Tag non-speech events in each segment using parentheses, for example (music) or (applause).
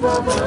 Mata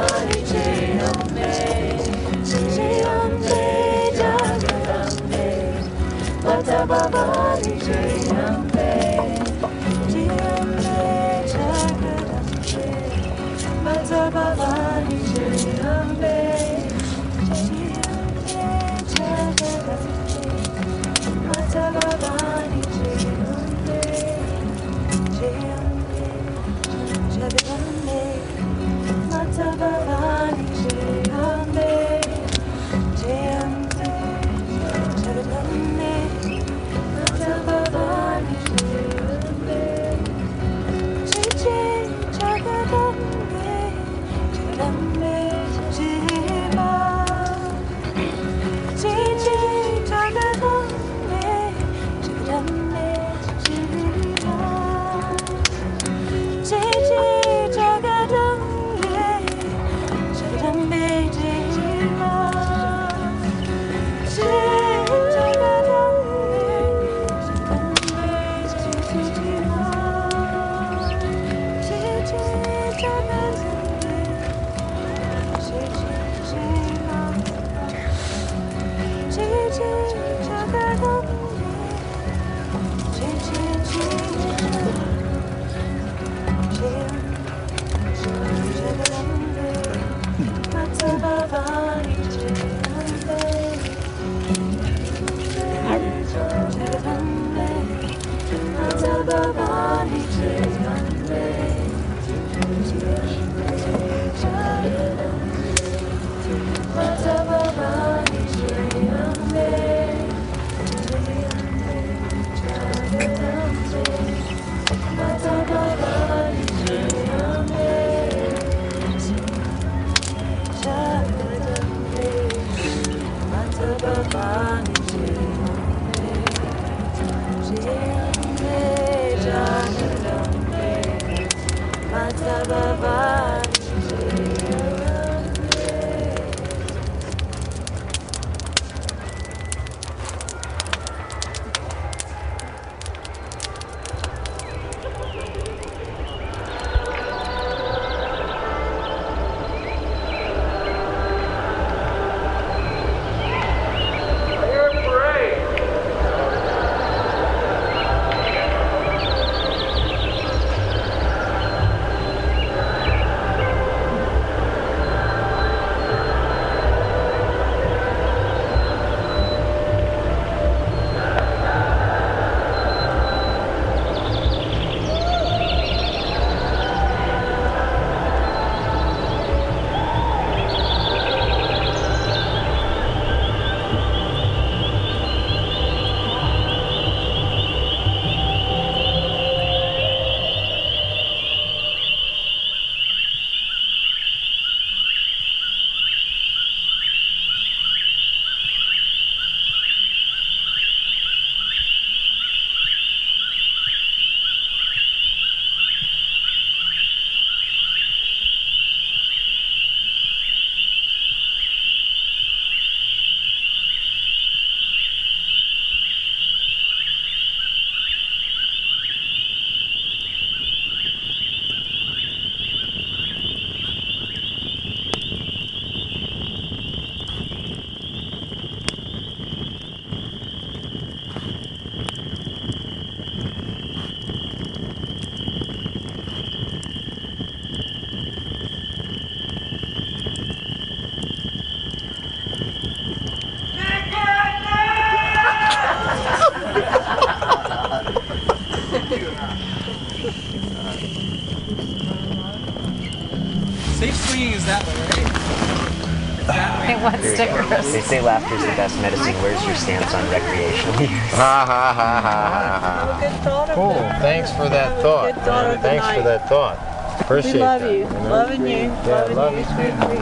say laughter is the best medicine. Where's your stance on recreational use? (laughs) Ha ha ha ha ha ha. Cool. Thanks for that thought. Good thought man. of the Thanks for night. that thought. Appreciate We love that, you. know? Loving you. Yeah, Loving love you. you too.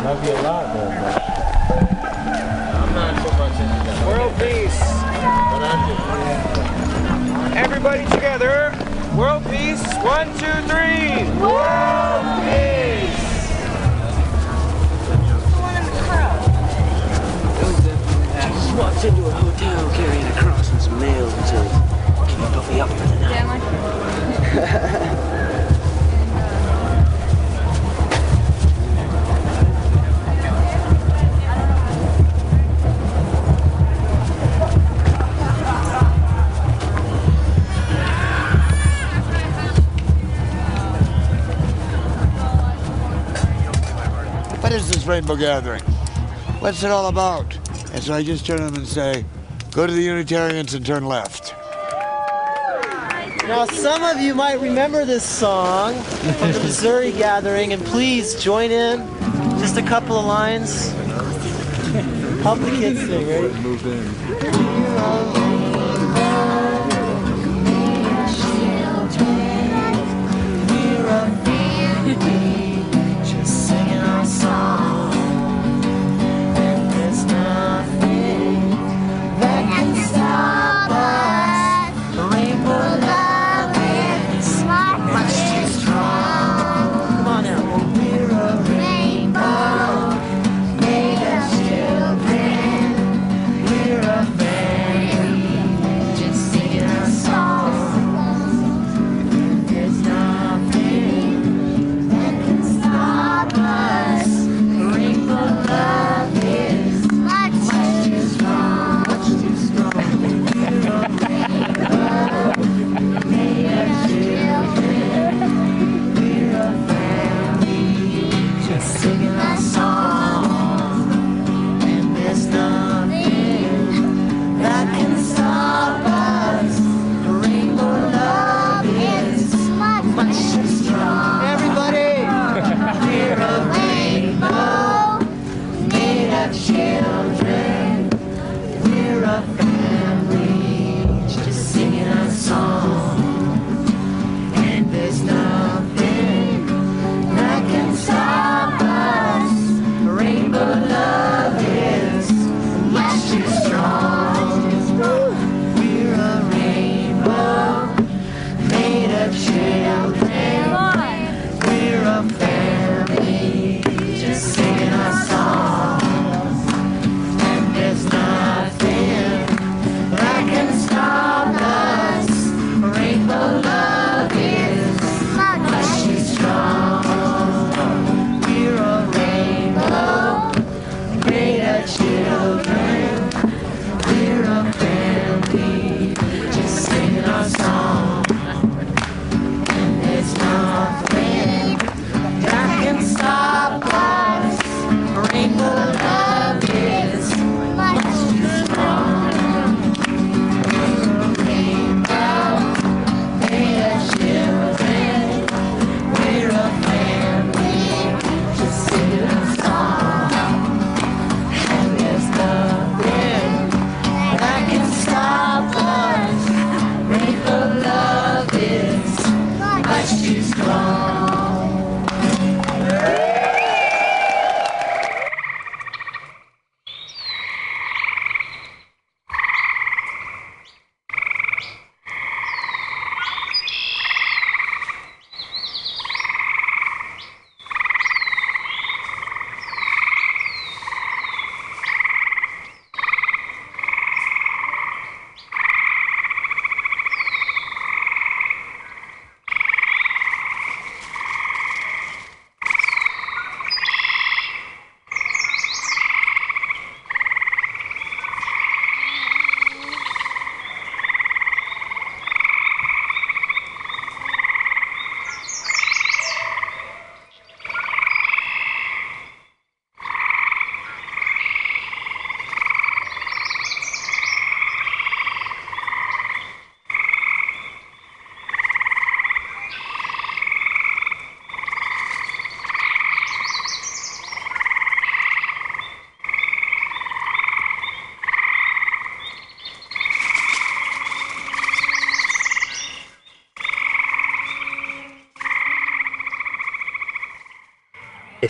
Love you a lot, man. I'm not so much into that. World peace. But I'm Everybody together. World peace. One, two, three. World walks into a hotel carrying a and says, can you up for the night? Yeah, What is this rainbow gathering? What's it all about? So I just turn to them and say, go to the Unitarians and turn left. Now, some of you might remember this song from the Missouri Gathering, and please join in. Just a couple of lines. Help the kids sing, ready?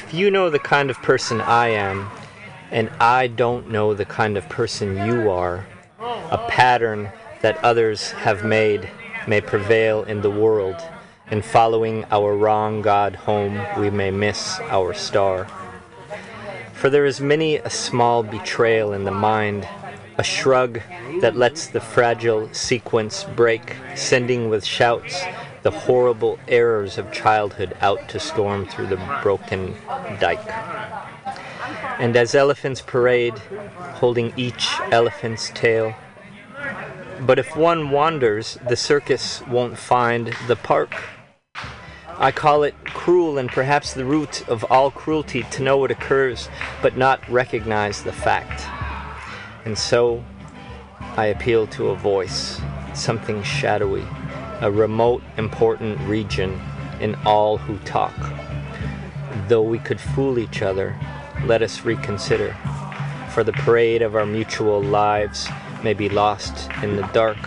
If you know the kind of person I am, and I don't know the kind of person you are, a pattern that others have made may prevail in the world, and following our wrong God home, we may miss our star. For there is many a small betrayal in the mind, a shrug that lets the fragile sequence break, sending with shouts the horrible errors of childhood out to storm through the broken Dike, And as elephants parade, holding each elephant's tail. But if one wanders, the circus won't find the park. I call it cruel and perhaps the root of all cruelty to know what occurs but not recognize the fact. And so I appeal to a voice, something shadowy, a remote, important region in all who talk though we could fool each other, let us reconsider. For the parade of our mutual lives may be lost in the dark.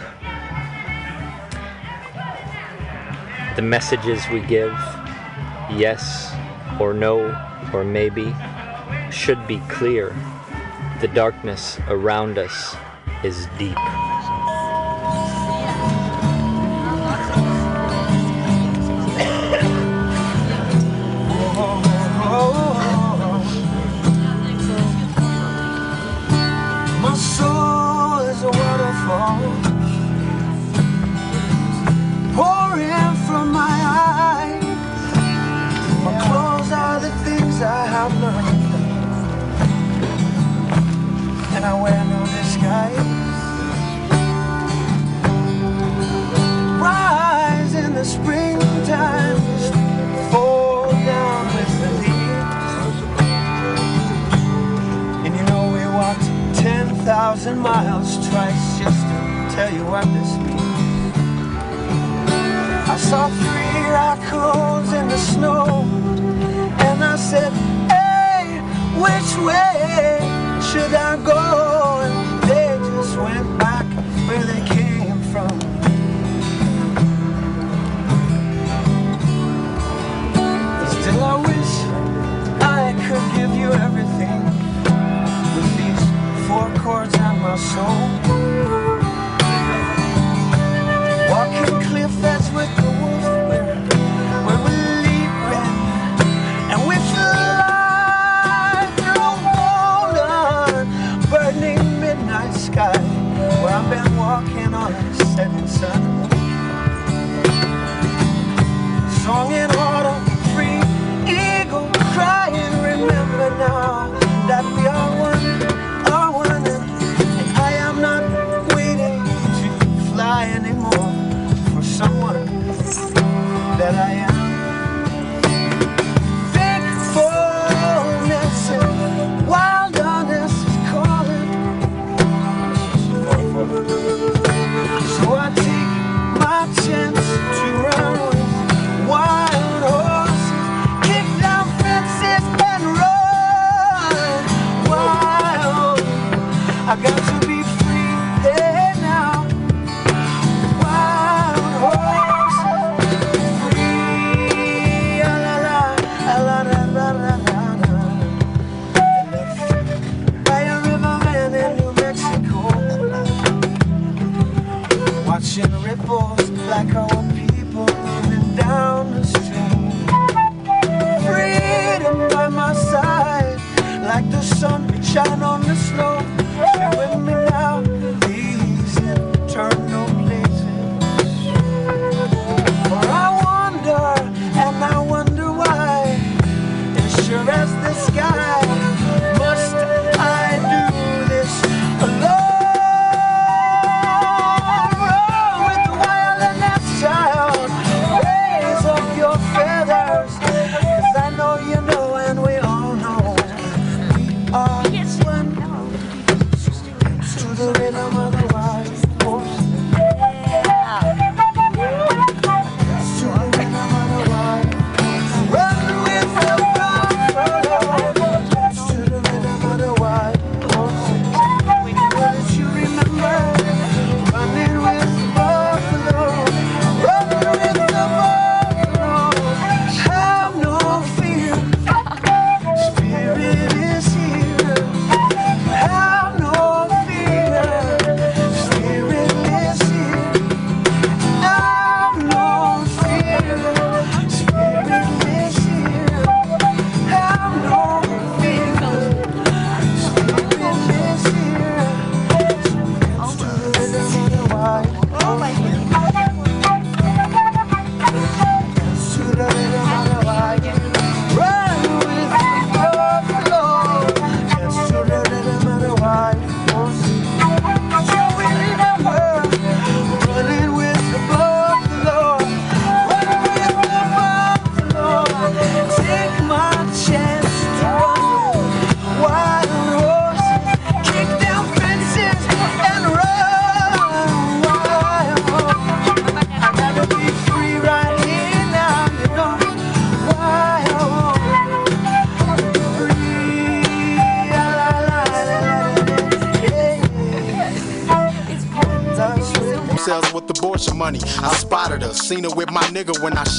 The messages we give, yes or no or maybe, should be clear. The darkness around us is deep.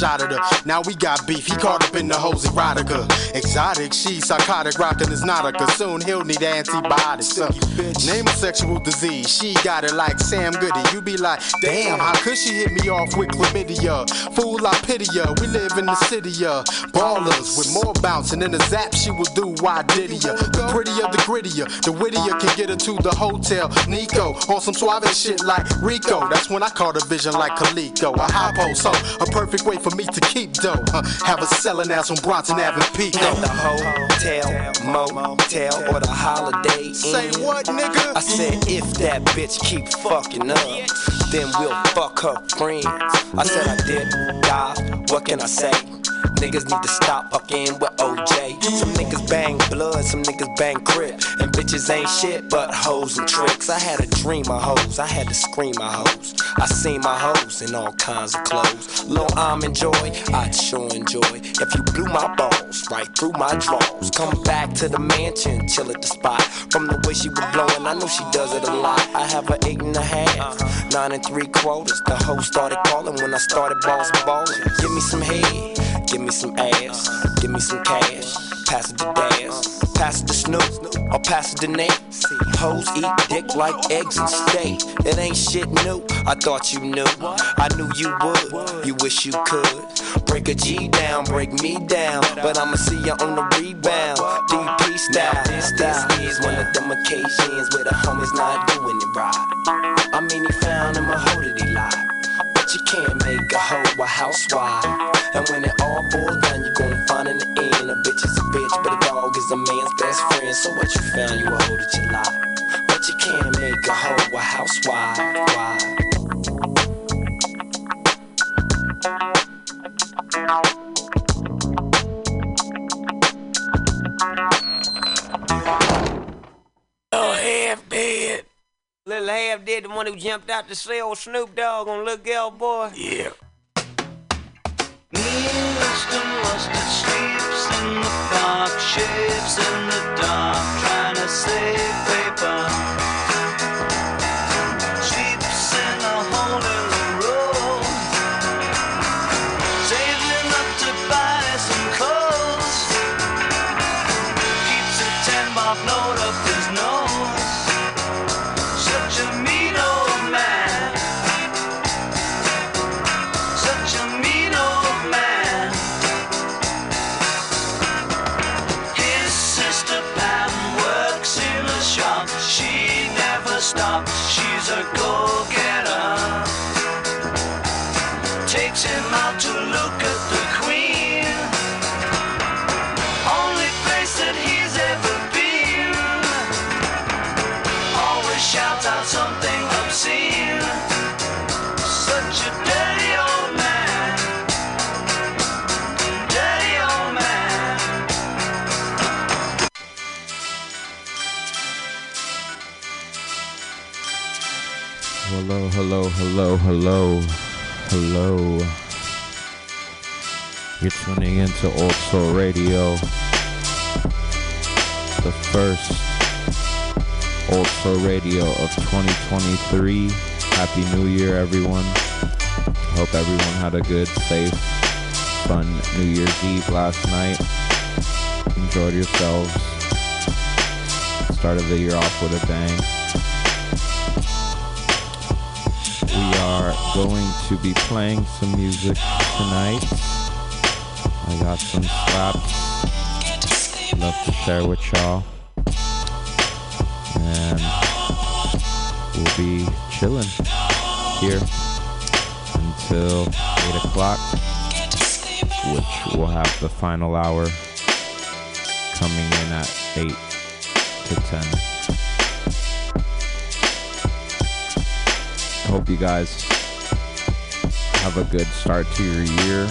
Shot at her. Now we got beef, he caught up in the hose erotica. Exotic, she psychotic, rockin' his nautica. Soon he'll need antibiotics. Uh, name a sexual disease, she got it like Sam Goody. You be like, damn, how could she hit me off with chlamydia? Fool, I pity ya. We live in the city, ya. Ballers with more bouncing in the zap, she will do. Why did ya? The prettier, the grittier, the wittier can get her to the hotel. Nico on some suave shit like Rico. That's when I caught a vision like Coleco. A hypo, so a perfect way for me to keep dough. Have a selling ass on Bronson Avenue, Pico. At the hotel, motel, or the holiday Inn. Say what, nigga? I said if that bitch keep fucking up, then we'll fuck her friends. I said I did, God, what can I say? Niggas need to stop fucking with OJ. Some niggas bang blood, some niggas bang crip. And bitches ain't shit but hoes and tricks. I had a dream of hoes, I had to scream my hoes. I seen my hoes in all kinds of clothes. Low I'm enjoy, I'd sure enjoy. If you blew my balls right through my drawers. Come back to the mansion, chill at the spot. From the way she was blowing, I know she does it a lot. I have a eight and a half, nine and three quarters. The hoe started calling when I started balls balling. Give me some head. Give me some ass, give me some cash. Pass it to pass to Snoop, or pass it to Nate. Hoes eat dick like eggs and steak. It ain't shit new. I thought you knew. I knew you would. You wish you could. Break a G down, break me down. But I'ma see you on the rebound. DP style. This, this is one of them occasions where the homies not doing it right. I mean, he found him a hoe that he lied. But you can't make a hoe a housewife. And when it all boils down, you're gonna find in the end a bitch is a bitch, but a dog is a man's best friend. So what you found, you a hoe that you lie. But you can't make a hoe a housewife. Why? Little half dead. Little half dead, the one who jumped out to see old Snoop Dogg on Little Gal Boy. Yeah. Me and Winston Mustard sleeps in the park, shaves in the dark, trying to save paper. In a hole in the road, saving up to buy some clothes. Keeps a ten mark note up his nose. Hello, hello, hello. You're tuning into Old Soul Radio, the first Old Soul Radio of 2023. Happy New Year, everyone. Hope everyone had a good, safe, fun New Year's Eve last night. Enjoyed yourselves. Started the year off with a bang. Are going to be playing some music tonight. I got some slaps. Love to share with y'all. And we'll be chilling here until 8 o'clock, which will have the final hour coming in at 8 to 10. Hope you guys have a good start to your year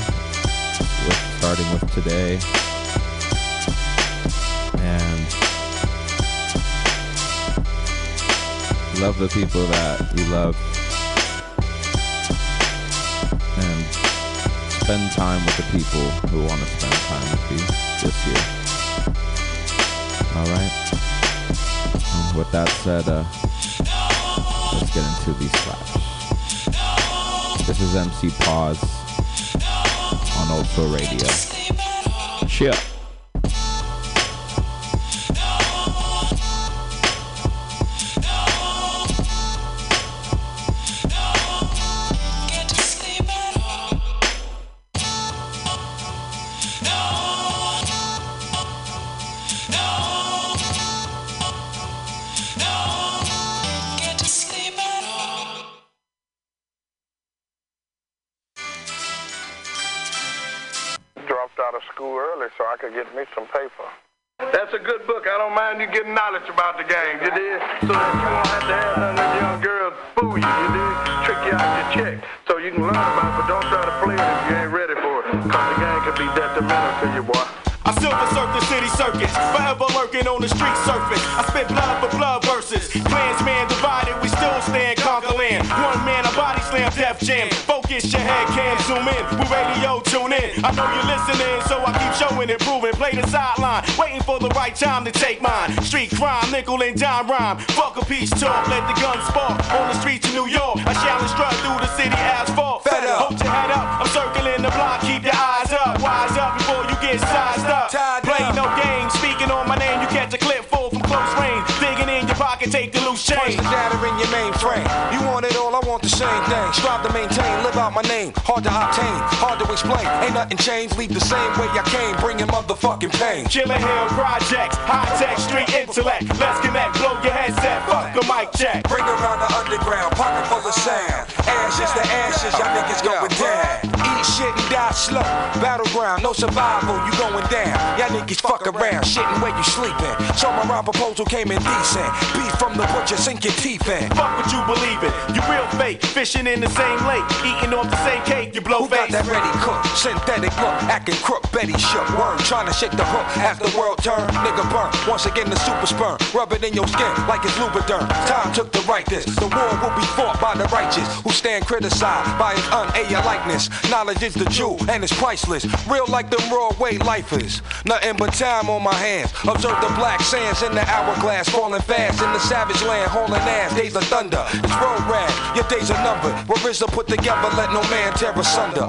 with starting with today. And love the people that you love. And spend time with the people who want to spend time with you this year. All right? With that said uh let's get into these slaps is MC Pause on Old Soul Radio. Shit. Knowledge about the gang, you did? So that you won't have to have none of them young girls fool you, you did? Trick you out your check. So you can learn about it, but don't try to play it if you ain't ready for it. Cause the gang can be detrimental to you, boy. I silver surf the city circuits, forever lurking on the street surface. I spit blood for blood verses. Clans man divided, we still stand conquer land. One man, a body slam, death jam. Focus your head, cam zoom in. We radio tune in. I know you're listening, so I keep showing and. Play the sideline, waiting for the right time to take mine. Street crime, nickel and dime rhyme. Fuck a peace talk, let the guns spark. On the streets of New York, I challenge strut through the city asphalt. Fed up. Hold your head up, I'm circling the block, keep your eyes up. Wise up before you get sized up. Play no games, speaking on my name, you catch a clip full from close range. Digging in your pocket, take the loose change. the data in your mainframe. You want it all, I want the same thing. Strive to maintain, live out my name. Hard to obtain, explain. Ain't nothing changed, leave the same way I came, bringing motherfucking pain. Killa Hill Projects, high tech street intellect. Let's connect, blow your headset, fuck a mic check. Bring around the underground, pocket full of sound. Ashes to ashes, y'all niggas going down. Shit and die slow. Battleground, no survival, you going down. Y'all niggas fuck around, shitting where you sleeping. So my rhyme proposal came in decent. Beef from the butcher, sink your teeth in. Fuck what you believe in. You real fake, fishing in the same lake, eating off the same cake. You blow Who got that ready cook? Synthetic look, acting crook, Betty shook. Worm trying to shake the hook. After world turn, nigga burn. Once again, the super sperm. Rub it in your skin like it's Lubriderm. Time took to write this. The war will be fought by the righteous who stand criticized by his un-A likeness. Knowledge is the jewel and it's priceless. Real like the raw way life is. Nothing but time on my hands. Observe the black sands in the hourglass, falling fast in the savage land, hauling ass. Days of thunder. It's road rag. Your days are numbered. Where put together, let no man tear asunder.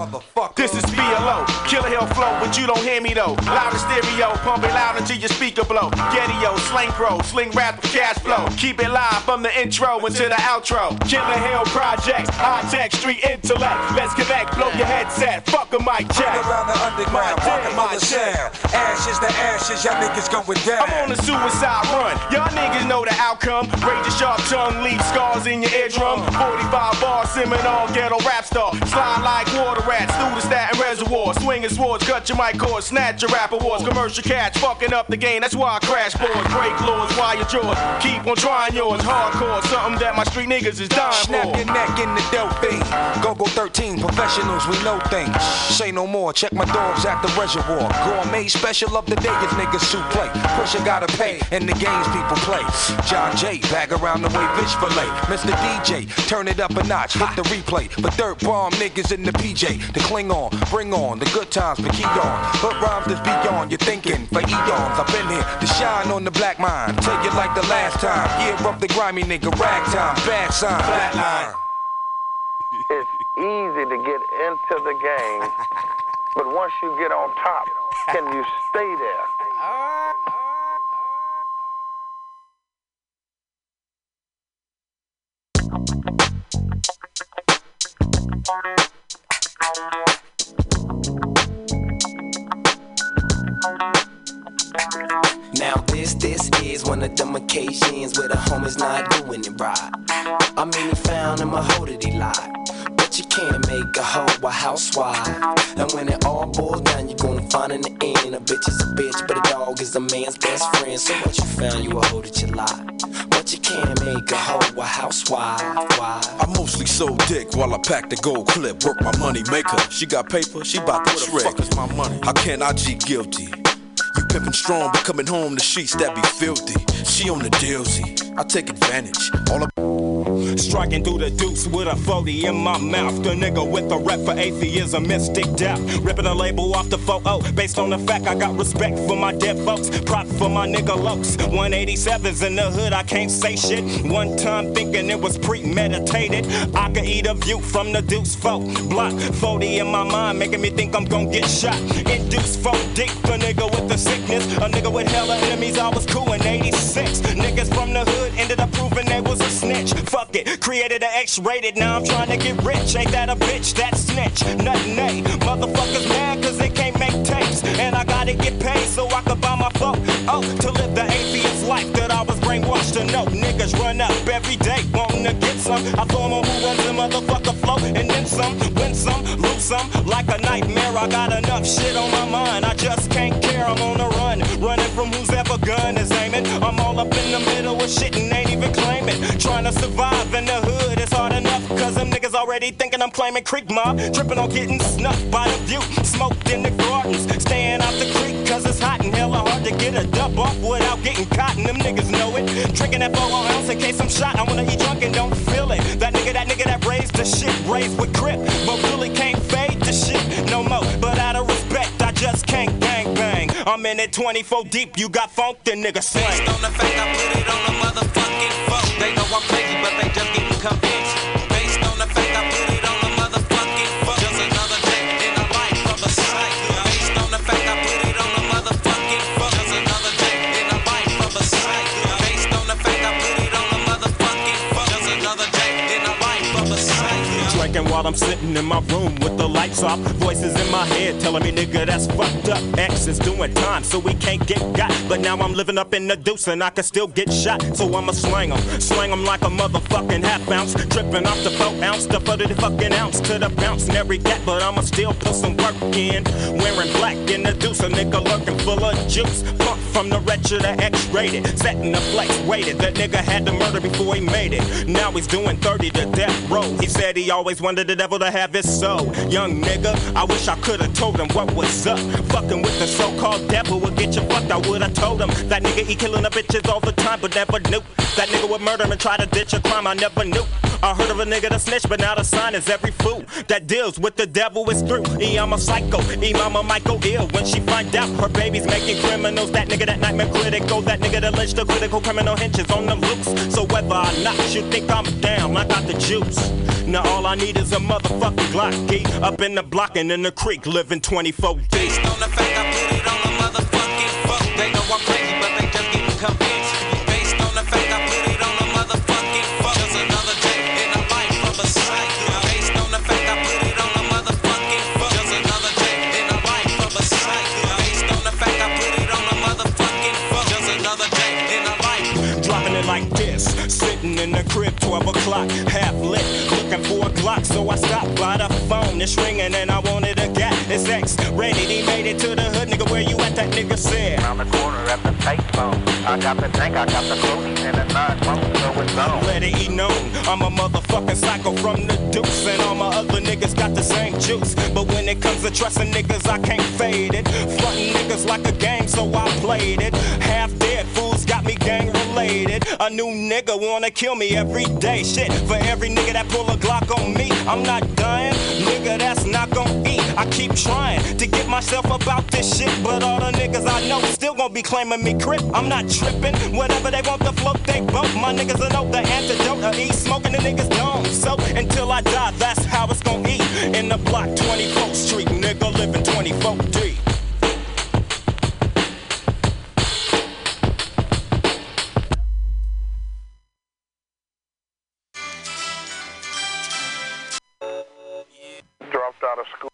This is BLO, Killa Hill flow, but you don't hear me though. Loud in stereo, pump it loud until your speaker blow. Getty-O, slang pro, sling rap with cash flow. Keep it live from the intro into the outro. Killa Hill projects, high tech, street intellect. Let's connect, blow your headset, fuck a mic check. around the underground, full of sound. Ashes to ashes, y'all niggas going down. I'm on a suicide run. Y'all niggas know the outcome. Raise your sharp tongue, leave scars in your eardrum. 45 bar seminar, ghetto rap star. Slide like water rats through the Staten reservoir. Swinging swords, cut your mic cords, snatch your rap awards. Commercial catch, fucking up the game. That's why I crash boards, break laws, wire your jaws. Keep on trying yours, hardcore. Something that my street niggas is dying Snap for. your neck in the dope Delphine. Go go 13, professionals, we know things. Say no more, check my dogs at the reservoir. Gourmet special of the day is niggas who play. Pusher gotta pay, and the games people play. John Jay, bag around the way, fish fillet. Mr. DJ, turn it up a notch, hit the replay. But third bomb niggas in the PJ. To cling on, bring on the good times, but key on. Hood rhymes that's beyond your thinking. For eons, I've been here to shine on the black mind. Tell you like the last time. Year of the grimy nigga, ragtime, bad sign, flatline. It's easy to get into the game, (laughs) but once you get on top, can you stay there? Now this, this is one of them occasions where the homies not doing it right. I mean, he found him a hoe that he lied. But you can't make a hoe a housewife. And when it all boils down, you're gonna find in the end a bitch is a bitch, but a dog is a man's best friend. So what you found, you a hoe that you lied. But you can't make a hoe a housewife. Why? I mostly sold dick while I packed the gold clip. Work my money maker. She got paper, she bout to trick. Fuck is my money? How can I G guilty? You pimpin' strong, but coming home the sheets that be filthy. She on the dealsy. I take advantage. All I Striking through the deuce with a 40 in my mouth. The nigga with the rep for atheism, mystic doubt. Ripping a label off the photo based on the fact I got respect for my dead folks. Prop for my nigga Lokes. 187s in the hood, I can't say shit. One time thinking it was premeditated. I could eat a view from the deuce folk. Block 40 in my mind, making me think I'm gonna get shot. Induced folk dick, the nigga with the sickness. A nigga with hella enemies, I was cool in 86. Niggas from the hood ended up proving they was a snitch. Fuck it, created an X rated, now I'm trying to get rich. Ain't that a bitch? That snitch. Nothing, nay. Motherfuckers mad cause they can't make tapes. And I gotta get paid so I can buy my flow. Oh, to live the atheist life that I was brainwashed to know. Niggas run up every day wanting to get some. I throw 'em on who runs the motherfucker flow. And then some, win some, lose some. Like a nightmare, I got enough shit on my mind. I just can't care, I'm on the run. Running from who's ever gun is shit and ain't even claiming. Trying to survive in the hood, it's hard enough. Cause them niggas already thinking I'm claiming creek mob. Tripping on getting snuffed by the view. Smoked in the gardens. Staying out the creek cause it's hot and hella hard to get a dub off without getting caught. And them niggas know it. Drinking that 4 ounce in case I'm shot. I wanna eat drunk and don't feel it. That nigga, that nigga that raised the shit, raised with grip. But I'm in it 24 deep, you got funk, then nigga slang. Based on the fact I put it on the motherfucking phone. They know I'm crazy, but they just getting convinced. Based on the fact I put it on the motherfucking. Just another day in the life of a psycho. Based on the fact I put it on the motherfucking. Just another day in the life of a psycho. Based on the fact I put it on the motherfucking. Just another day in the life of a psycho. Drinking while I'm sitting in my room with the lights off. Voices in my head telling me, nigga, that's fucked up. X is doing time, so we can't get got. But now I'm living up in the deuce and I can still get shot. So I'ma slang 'em, slang 'em like a motherfucking half ounce. Dripping off the 4 ounce, the 40 fucking ounce to the bounce. And every gat, but I'ma still put some work in. Wearing black in the deuce, a nigga lurking full of juice. Pump from the wretched to X rated. Setting the flex, waited. That nigga had to murder before he made it. Now he's doing 30 to death row. He said he always wanted the devil to have his soul. Young nigga, I wish I could've told him what was up. Fucking with the so-called devil would get you fucked. I would've told him that nigga he killing the bitches all the time, but never knew that nigga would murder and try to ditch a crime. I never knew. I heard of a nigga that snitch, but now the sign is every fool that deals with the devil is through. E, I'm a psycho. E, mama might go ill when she find out her baby's making criminals. That nigga that nightmare critical. That nigga that lynched the critical criminal hinges on the loose. So whether or not you think I'm down, I got the juice. Now all I need is a motherfucking Glock key. Up in the block and in the creek, living 24 days. Based on the fact I put it on the motherfucking phone. They know I'm crazy, but they just getting convinced. Based on the fact I put it on the motherfucking phone. Just another day in the life of a psycho. Based on the fact I put it on the motherfucking phone. Just another day in the life of a psycho. Based on the fact I put it on the motherfucking phone. Just another day in the life. Dropping it like this, sitting in the crib, 12 o'clock, looking for a Glock, so I stopped by the phone. It's ringing and I wanted a gat. It's X, ready, he made it to the hood, nigga. Where you at? That nigga said. Around the corner at the payphone. I got the tank, I got the clothing and the nine phone, so it's on. Let it be known, I'm a motherfucking psycho from the deuce, and all my other niggas got the same juice. But when it comes to trusting niggas, I can't fade it. Frontin' niggas like a game, so I played it. Half dead fools got me gang related. A new nigga wanna kill me every day. Shit, for every nigga that pull a Glock on me, I'm not dying. Nigga, that's not gon' eat. I keep trying to get myself about this shit, but all the niggas I know still gon' be claiming me crip. I'm not tripping. Whatever they want to float, they both. My niggas will know the antidote. I eat smoking the niggas don't. So until I die, that's how it's gon' eat. In the block 24th Street, nigga living 24 deep. Out of school.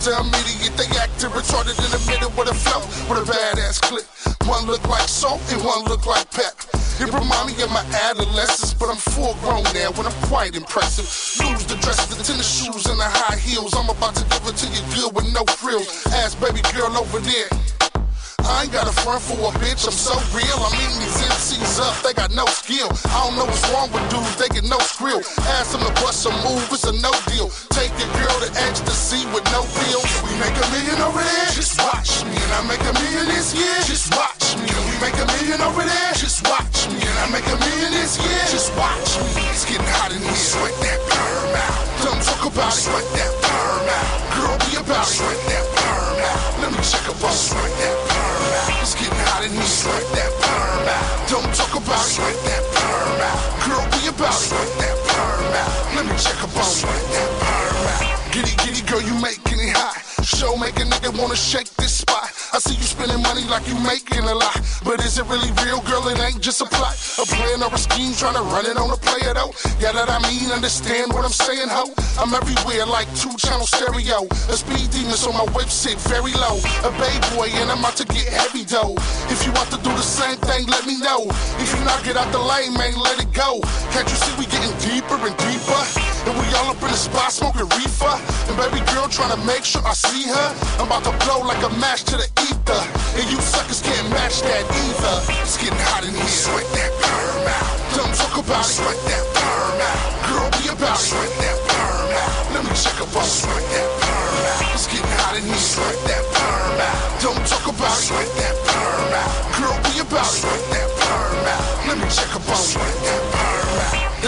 A stupid dumb idiot. They acting retarded in the middle with a flow, with a badass clip. One look like salt and one look like pep. It remind me of my adolescence, but I'm full grown now, when I'm quite impressive. Lose the dress, the tennis shoes, and the high heels. I'm about to give it to you good with no frills. Ask baby girl over there. I ain't got a front for a bitch, I'm so real. I mean, these MCs up, they got no skill. I don't know what's wrong with dudes, they get no skrill. Ask them to bust a move, it's a no deal. Take your girl to ecstasy with no bills. We make a million over there, just watch me. And I make a million this year, just watch me. And we make a million over there, just watch me. And I make a million this year, just watch me. It's getting hot in here, sweat that perm out. Don't talk about it, sweat that perm out. Girl, be about it, sweat that about. Girl, be about it. Let me check up on Show make a nigga wanna shake this spot. I see you spending money like you making a lot. But is it really real, girl? It ain't just a plot. A plan or a scheme trying to run it on a player, though. Yeah, that I mean, understand what I'm saying, ho? I'm everywhere like two channel stereo. A speed demon, so my whip sit very low. A bay boy, and I'm out to get heavy, though. If you want to do the same thing, let me know. If you not get out the lane, man, let it go. Can't you see we getting deeper and deeper? And we all up in the spot smoking reefer. And baby girl trying to make sure I see her. I'm about to blow like a match to the ether. And you suckers can't match that either. It's getting hot in here. Sweat that perm out. Don't talk about it. Sweat that perm out. Girl, be about it. Sweat that perm out. Let me check up on sweat that perm out. It's getting hot in here. Sweat that perm out. Don't talk about it. Sweat that perm out. Girl, be about it. Sweat that perm out. Let me check up on sweat that.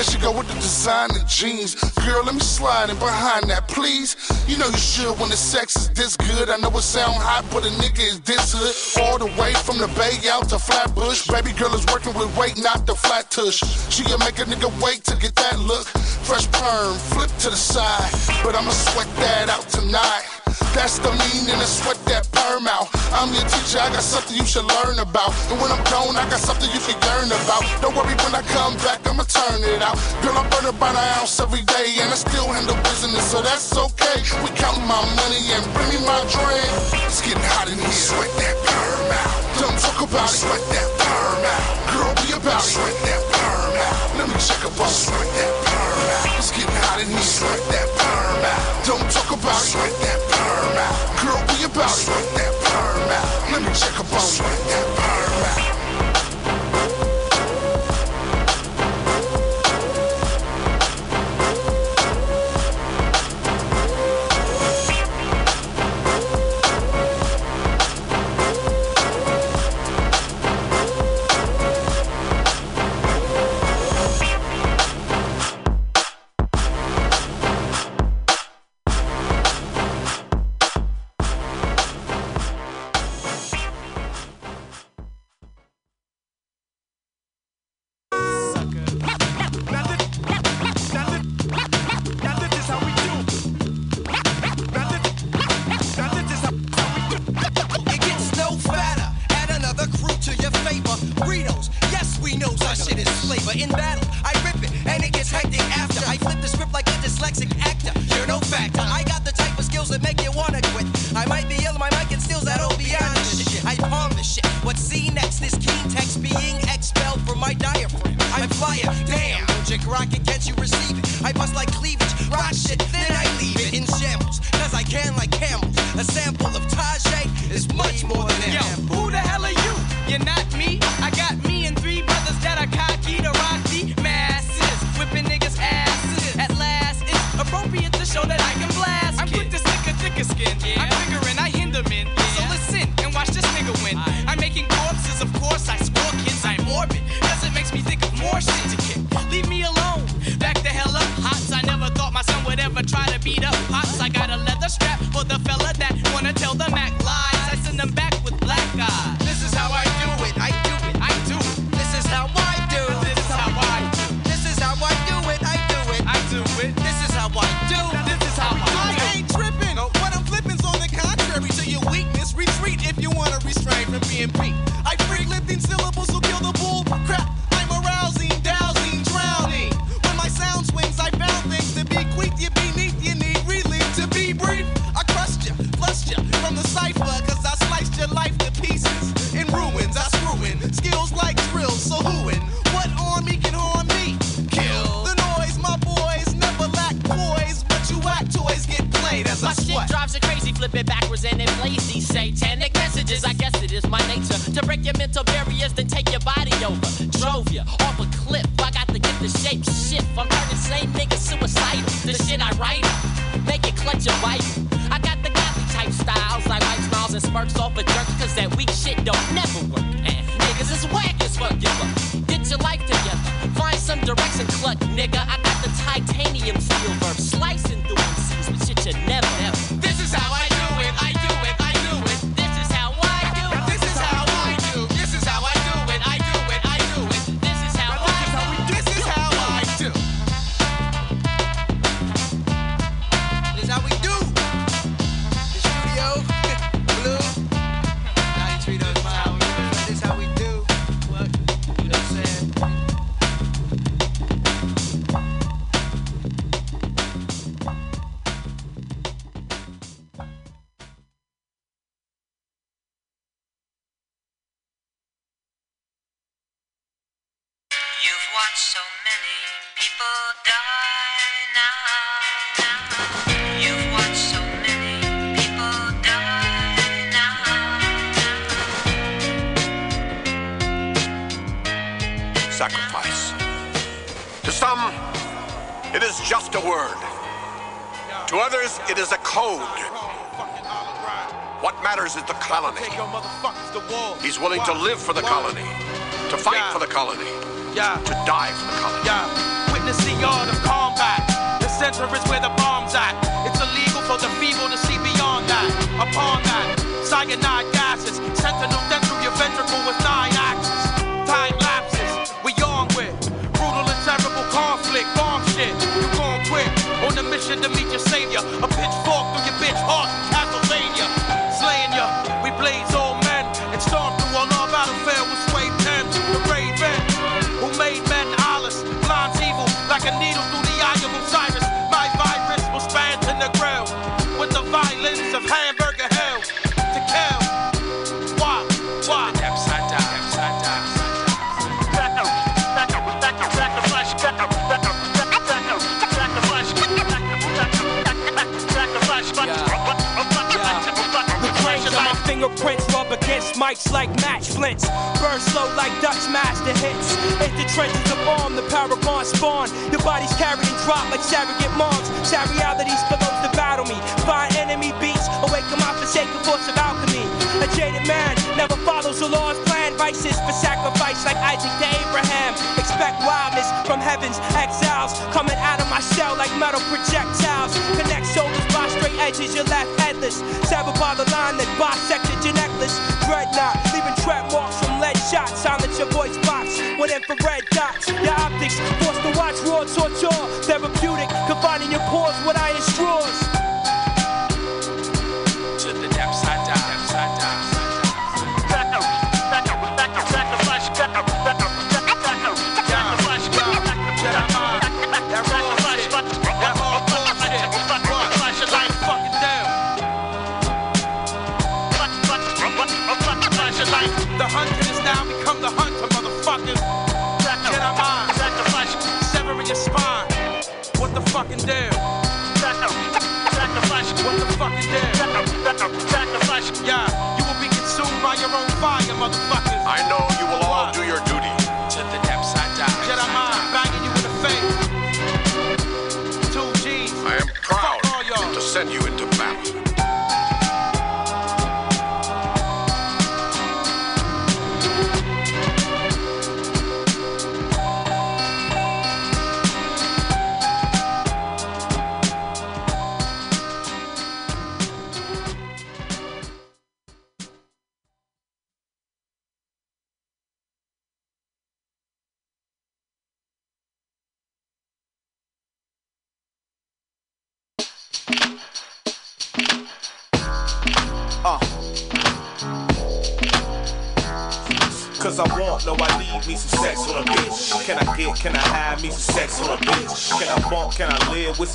There she go with the designer jeans. Girl, let me slide in behind that, please. You know you should when the sex is this good. I know it sound hot, but a nigga is this hood. All the way from the Bay out to Flatbush. Baby girl is working with weight, not the flat tush. She'll make a nigga wait to get that look. Fresh perm, flip to the side. But I'ma sweat that out tonight. That's the meaning of sweat that perm out. I'm your teacher, I got something you should learn about. And when I'm gone, I got something you can yearn about. Don't worry when I come back, I'ma turn it out. Girl, I burn about an ounce every day, and I still handle business, so that's okay. We count my money and bring me my drink. It's getting hot in here. Sweat that perm out. Don't talk about it. Sweat that perm out. Girl, be about it. Sweat that perm out. Let me check up on sweat that perm out. It's getting hot in here. Sweat that perm out. Don't talk about it. Sweat that about it. Let me check up on sweat factor. You're no factor. I got the type of skills that make you wanna quit. willing to live for the colony, to fight yeah. for the colony, yeah. to die for the colony. Yeah. Witness the yard of combat. The center is like match flints. Burn slow like Dutch master hits. Hit the trenches of bomb, the paragon spawn. Your body's carried and dropped like surrogate moms. Sad realities for those that battle me. Find enemy beats, awaken my forsaken force of alchemy. A jaded man martial laws, plan vices for sacrifice like Isaac to Abraham. Expect wildness from heaven's exiles, coming out of my shell like metal projectiles. Connect shoulders by straight edges, your left headless. Severed by the line that bisected your necklace. Dreadnought, leaving track marks from lead shots. Silence your voice box with infrared dots. Your optics forced to watch raw torture. Therapeutic, confining your pores with iron straws.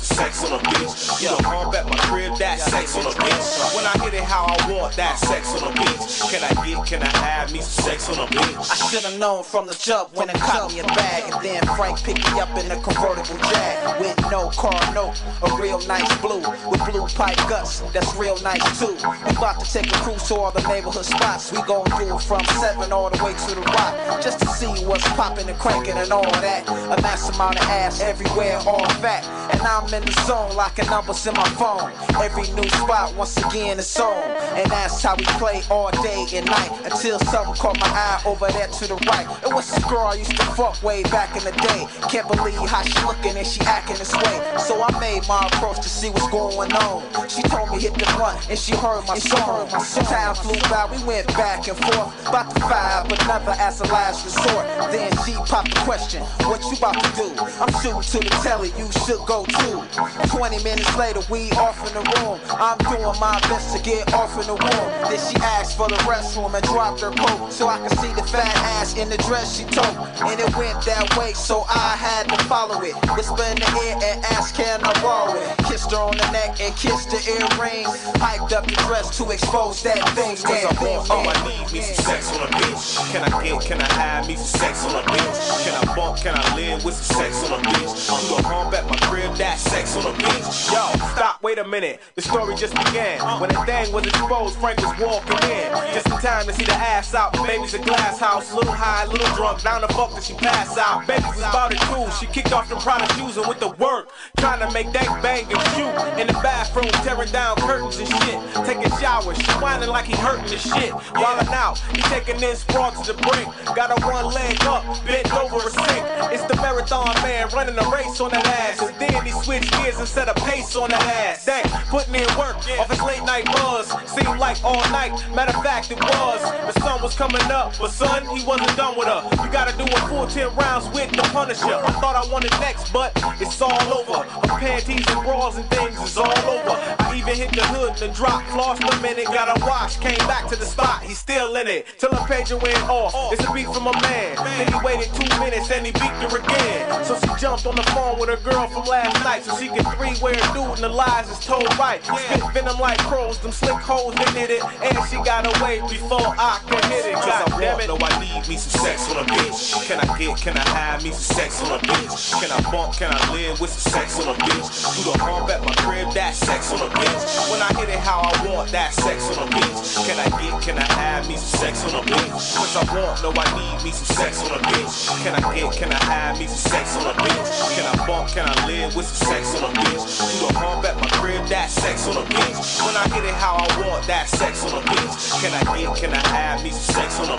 I live with known from the jump when it caught me a bag. And then Frank picked me up in a convertible jag. With no car note, a real nice blue. With blue pipe guts, that's real nice too. We about to take a cruise to all the neighborhood spots. We gon' do it from 7 all the way to the rock. Just to see what's popping and cranking and all that. A mass amount of ass everywhere, all fat. And I'm in the zone, locking numbers in my phone. Every new spot, once again, it's on. And that's how we play all day and night. Until something caught my eye over there to the right. It was this girl I used to fuck way back in the day. Can't believe how she looking and she acting this way. So I made my approach to see what's going on. She told me hit the blunt and she heard my song. Time flew by, we went back and forth. About to five, but never as a last resort. Then she popped the question, what you about to do? I'm shooting to the telly, you should go too. 20 minutes later, we off in the room. I'm doing my best to get off in the room. Then she asked for the restroom and dropped her coat so I could see the fat ass in the dress she took. And it went that way, so I had to follow it. Whisper in the ear and ask, can I borrow it? Kissed her on the neck and kissed the earring. Hiked up the dress to expose that thing. Cause I'm want, oh, I need me some sex on a bitch. Can I get, can I have me some sex on a bitch? Can I bump, can I live with some sex on a bitch? You a hump at my crib, that sex on a bitch. Yo, stop, wait a minute. The story just began. When the thing was exposed, Frank was walking in. Just in time to see the ass out. Baby's a glass house, little high, little drunk. Down the fuck that she pass out. Baby was about it. She kicked off Prada shoes and with the work. Trying to make that bang and shoot. In the bathroom, tearing down curtains and shit. Taking showers, she whining like he hurting the shit. Wildin' out, he taking in sprawl to the brink. Got her one leg up, bent over a sink. It's the marathon man running a race on that ass. And then he switched gears and set a pace on that ass. Dang, putting in work off his late night buzz. Seemed like all night, matter of fact, it was. The sun was coming up, but son, he wasn't done with her. You gotta do a full 10 rounds with the Punisher. I thought I wanted next, but it's all over. Her panties and bras and things is all over. I even hit the hood and the drop, flossed a minute, got a wash, came back to the spot, he's still in it. Till the pager went off. It's a beat from a man. Then he waited two minutes and he beat her again. So she jumped on the phone with her girl from last night so she could three-way her dude and the lies is told right. Spit venom like crows, them slick that did it. And she got away before I could hit it. God damn it. No, I need me some sex on a bitch. Can I get, can I have me some sex on a bitch? Can I bump, can I live with some sex on a bitch? Do the hump at my crib, that sex on a bitch. When I hit it how I want, that sex on a bitch. Can I get, can I have me some sex on a bitch? Cause I want, no, I need me some sex on a bitch. Can I get, can I have me some sex on a bitch? Can I bump, can I live with some sex on a bitch? Do the hump at my crib, that sex on a bitch. When I hit it how I want, that sex on a bitch. Can I get, can I have me some sex on a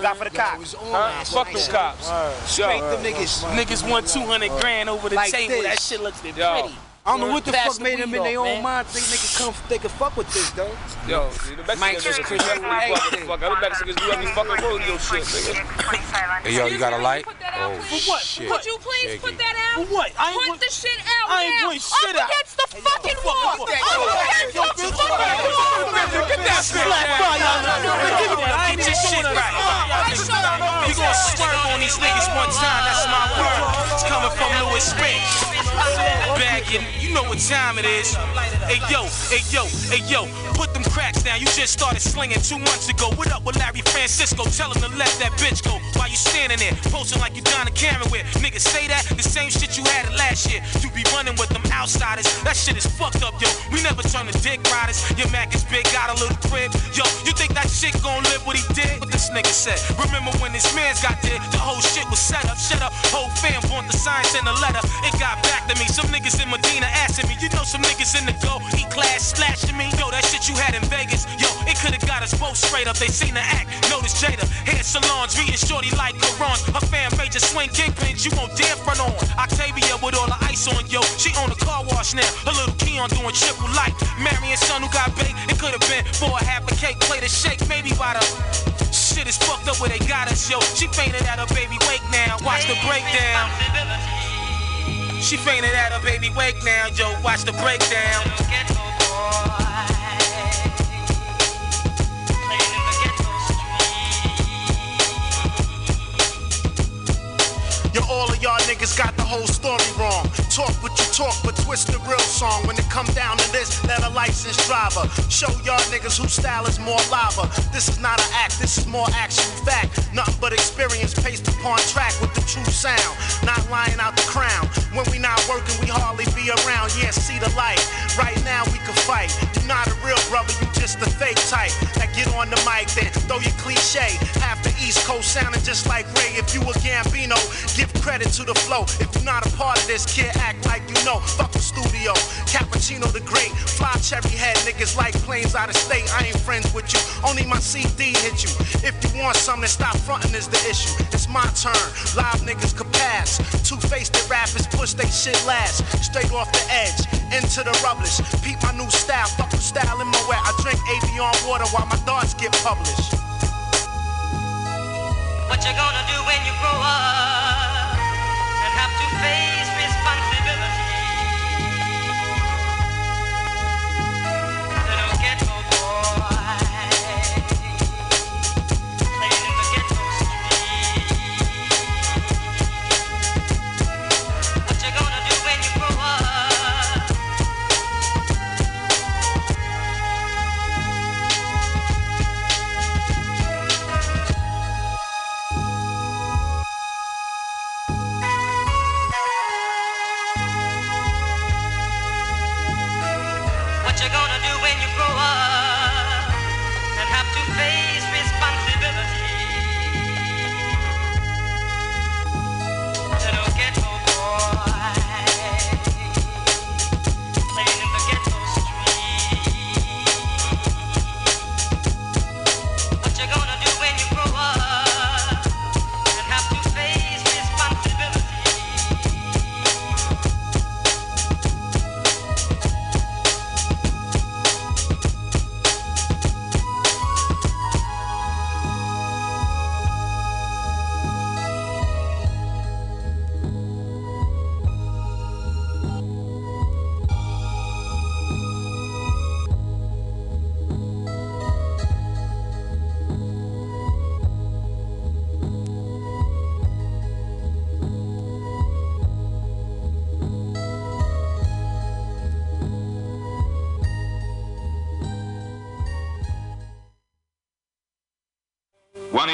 cops, man. Out for the cops. Huh? Fuck them cops. Straight them niggas. Niggas won 200 grand over the Like table. That shit looks pretty. I don't know what the fuck made them in their own man. mind think they could come, they could fuck with this, though. Yo, Mike the Mexicans just niggas Chris fucking everything. fuck. Other Mexicans do every fucking rodeo shit, nigga. Hey, yo, you got a light? Oh, For what? shit. Could you please put that out? For what? I ain't Put the shit out I ain't now. putting shit Up out. against the fucking wall. Up Up against against the fucking wall. Get that slap by y'all. Give me that. I ain't Get your shit right. We gon' swerve on these niggas one time, that's my word. It's coming from Louis Spence. Bagging, you know what time it is. Hey yo, hey yo, hey yo, put them cracks down. You just started slinging two months ago. What up with Larry Francisco? Tell him to let that bitch go. While you standing there, posting like you Donna Karan with. Niggas say that, the same shit you had it last year. You be running with them outsiders. That shit is fucked up, yo. We never turn to dick riders. Your Mac is big, got a little crib. Yo, you think that shit gon' live what he did? What this nigga said. Remember when this man's got there, the whole shit was set up. Shut up, whole fam want the science and the letter. It got back to me. Some niggas in Medina asking me, you know some niggas in the go, E class splashing me. Yo, that shit you had in Vegas, yo, it could've got us both straight up. They seen the act, notice Jada, hair salons, reading shorty like Quran. Her fan major swing kingpins, you won't dare front on. Octavia with all the ice on, yo, she own a car wash now. Her little Keon doing triple light. Marion son who got baked, it could've been for a half a cake, plate of shake, maybe by the. Shit is fucked up where they got us, yo. She fainted at her baby wake now. Watch the breakdown. She fainted at her baby wake now, yo. Watch the breakdown. Yo, all of y'all niggas got the whole story wrong. Talk what you talk, but twist the real song. When it come down to this, let a licensed driver show y'all niggas whose style is more lava. This is not an act, this is more action fact. Nothing but experience paced upon track with the true sound. Not lying out the crown. When we not working, we hardly be around. Yeah, see the light. Right now we can fight. You're not a real brother, you just a fake type. That get on the mic, then throw your cliche. Half the East Coast sounding just like Ray. If you a Gambino, give credit to the flow. If you're not a part of this, kid, act like you know. Fuck the studio. Cappuccino the great. Fly cherry head niggas like planes out of state. I ain't friends with you. Only my CD hit you. If you want something, stop fronting is the issue. It's my turn. Live niggas could pass. Two-faced rappers push they shit last. Straight off the edge. Into the rubbish. Peep my new style. Fuck the style in my wet. I drink Evian water while my thoughts get published. What you gonna do when you grow up have to face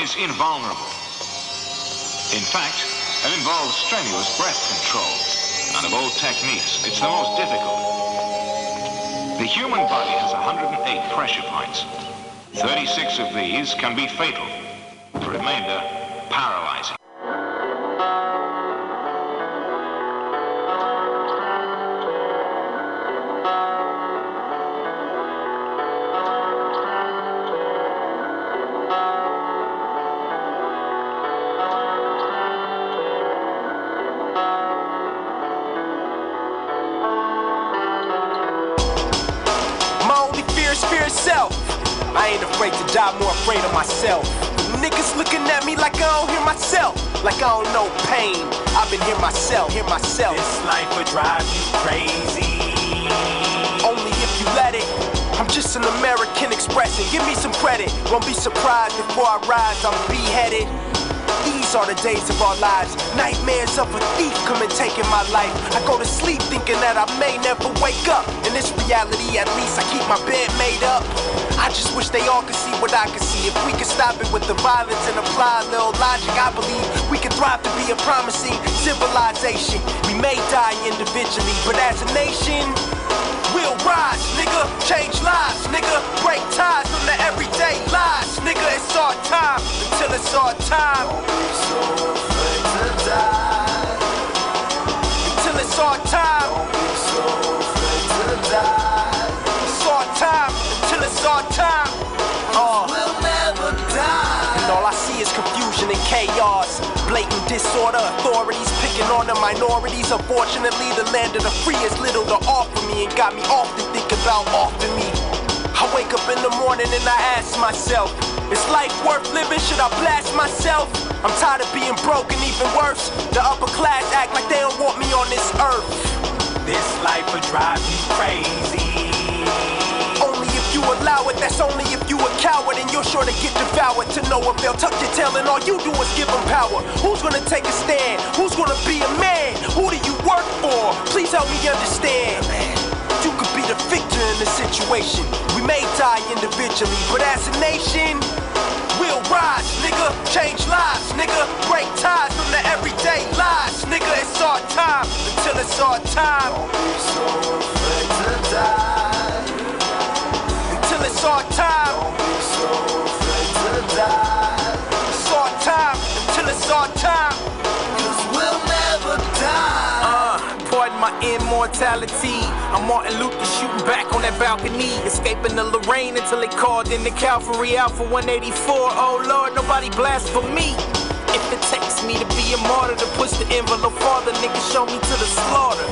is invulnerable. In fact, it involves strenuous breath control, and of all techniques, it's the most difficult. The human body has 108 pressure points. 36 of these can be fatal. The remainder, myself, hear myself. This life would drive you crazy. Only if you let it. I'm just an American expressing. Give me some credit. Won't be surprised before I rise. I'm beheaded. These are the days of our lives. Nightmares of a thief coming taking my life. I go to sleep thinking that I may never wake up. In this reality, at least I keep my bed made up. I just wish they all could see what I could see. If we could stop it with the violence and apply a little logic, I believe we thrive to be a promising civilization. We may die individually, but as a nation, we'll rise, nigga. Change lives, nigga. Break ties from the everyday lies, nigga. It's our time until it's our time. Until it's our time. It's our time until it's our time. Uh. We'll never die. And all I see is confusion and chaos. Blatant disorder, authorities picking on the minorities. Unfortunately, the land of the free is little to offer me and got me often thinking about often me. I wake up in the morning and I ask myself, is life worth living? Should I blast myself? I'm tired of being broke and even worse. The upper class act like they don't want me on this earth. This life would drive me crazy. Allow it, that's only if you a coward and you're sure to get devoured. To if they'll tuck your tail and all you do is give them power. Who's gonna take a stand? Who's gonna be a man? Who do you work for? Please help me understand. You could be the victor in the situation. We may die individually, but as a nation, we'll rise, nigga. Change lives, nigga. Break ties from the everyday lies, nigga. It's our time until it's our time. Until it's our time. It's our time until it's our time. Cause we'll never die. Uh, pardon my immortality. I'm Martin Luther shooting back on that balcony. Escaping the Lorraine until they called in the Calvary Alpha 184. Oh Lord, nobody blast for me. If it takes me to be a martyr to push the envelope farther, niggas show me to the slaughter.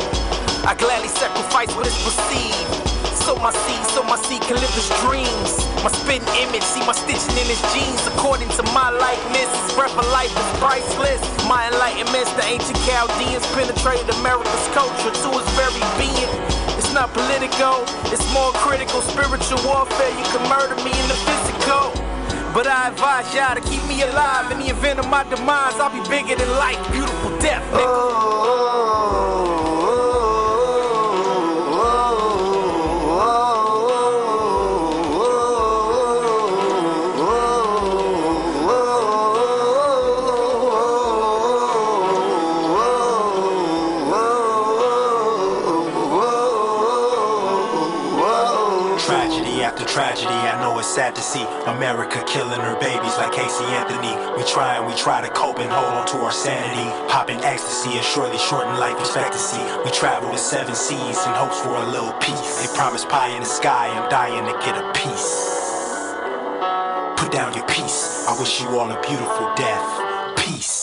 I gladly sacrifice what is perceived. So my seed, so my seed can live his dreams. My spitting image, see my stitching in his jeans. According to my likeness, his breath of life is priceless. My enlightenments, the ancient Chaldeans penetrated America's culture to its very being. It's not political, it's more critical. Spiritual warfare, you can murder me in the physical. But I advise y'all to keep me alive. In the event of my demise, I'll be bigger than life. Beautiful death, nigga. Tragedy sad to see America killing her babies like Casey Anthony. We try and we try to cope and hold on to our sanity. Popping ecstasy and surely shorten life expectancy. We travel the seven seas in hopes for a little peace. They promise pie in the sky, I'm dying to get a piece. Put down your peace. I wish you all a beautiful death. Peace.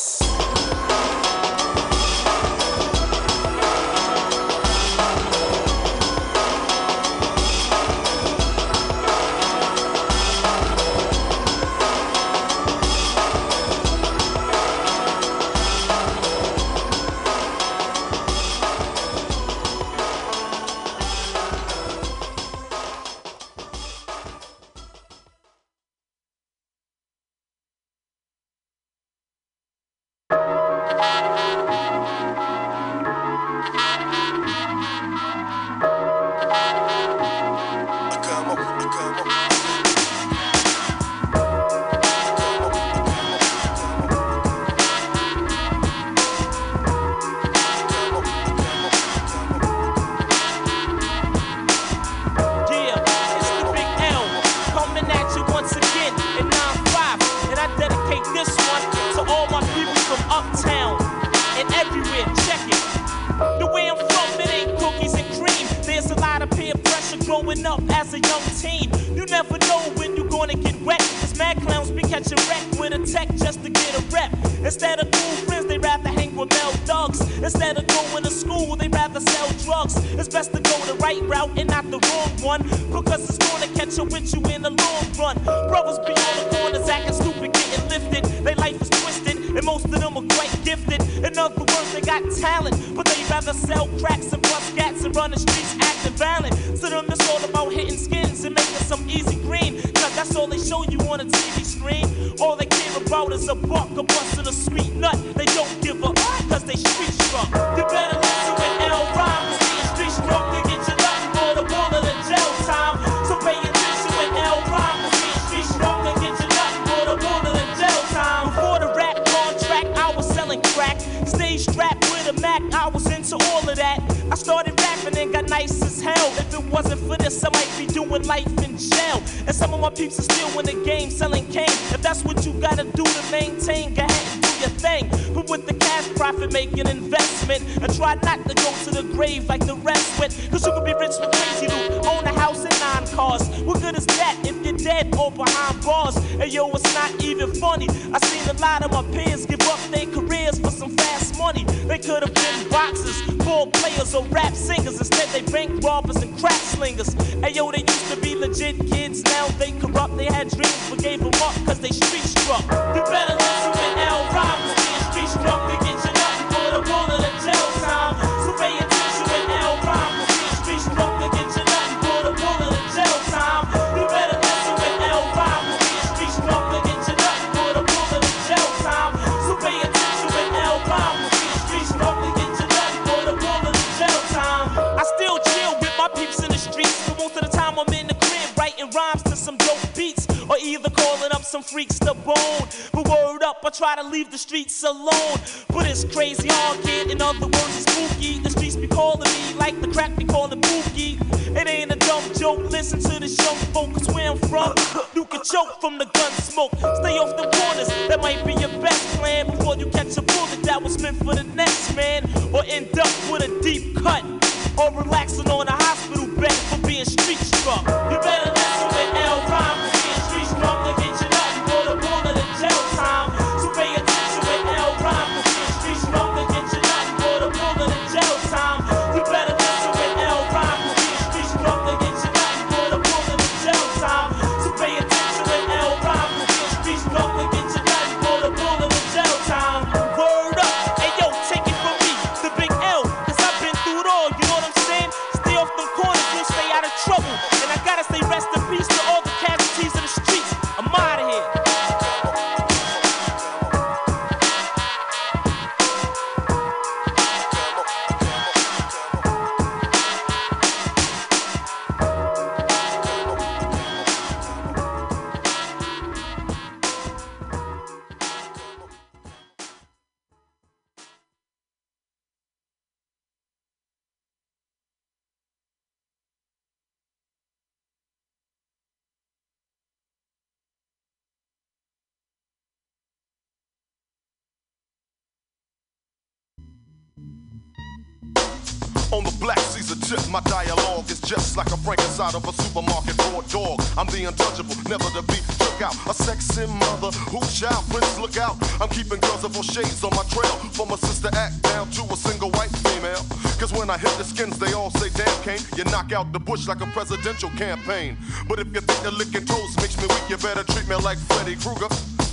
My peeps are still in the game selling cane. If that's what you gotta do to maintain, go ahead and do your thing. But with the cash profit, make an investment. And try not to go to the grave like the rest went. Cause you can be rich with crazy loot, own a house and nine cars. What good is that if you're dead or behind bars? And yo, it's not even funny. I seen a lot of my peers give up their careers for some fast money. They could have been boxers, players, or rap singers. Instead, they bank robbers and crack slingers. And yo, they used to be legit kids, now they corrupt. They had dreams, but gave them up cause they street struck. You better leave the streets alone. But it's crazy hard, kid. In other words, it's spooky. The streets be calling me like the crack be calling Pookie. It ain't a dumb joke. Listen to the show, folk, 'cause where I'm from, you can choke from the gun smoke. Stay off the corners, that might be your best plan before you catch a bullet that was meant for the next man, or end up with a deep cut, or relaxing on a hospital bed for being street struck. You better my dialogue is just like a Frank inside of a supermarket raw dog. I'm the untouchable, never to be took out. A sexy mother who child prince look out. I'm keeping girls of all shades on my trail. From a sister act down to a single white female. Cause when I hit the skins, they all say, damn, Kane, you knock out the bush like a presidential campaign. But if you think the licking toes makes me weak, you better treat me like Freddy Krueger.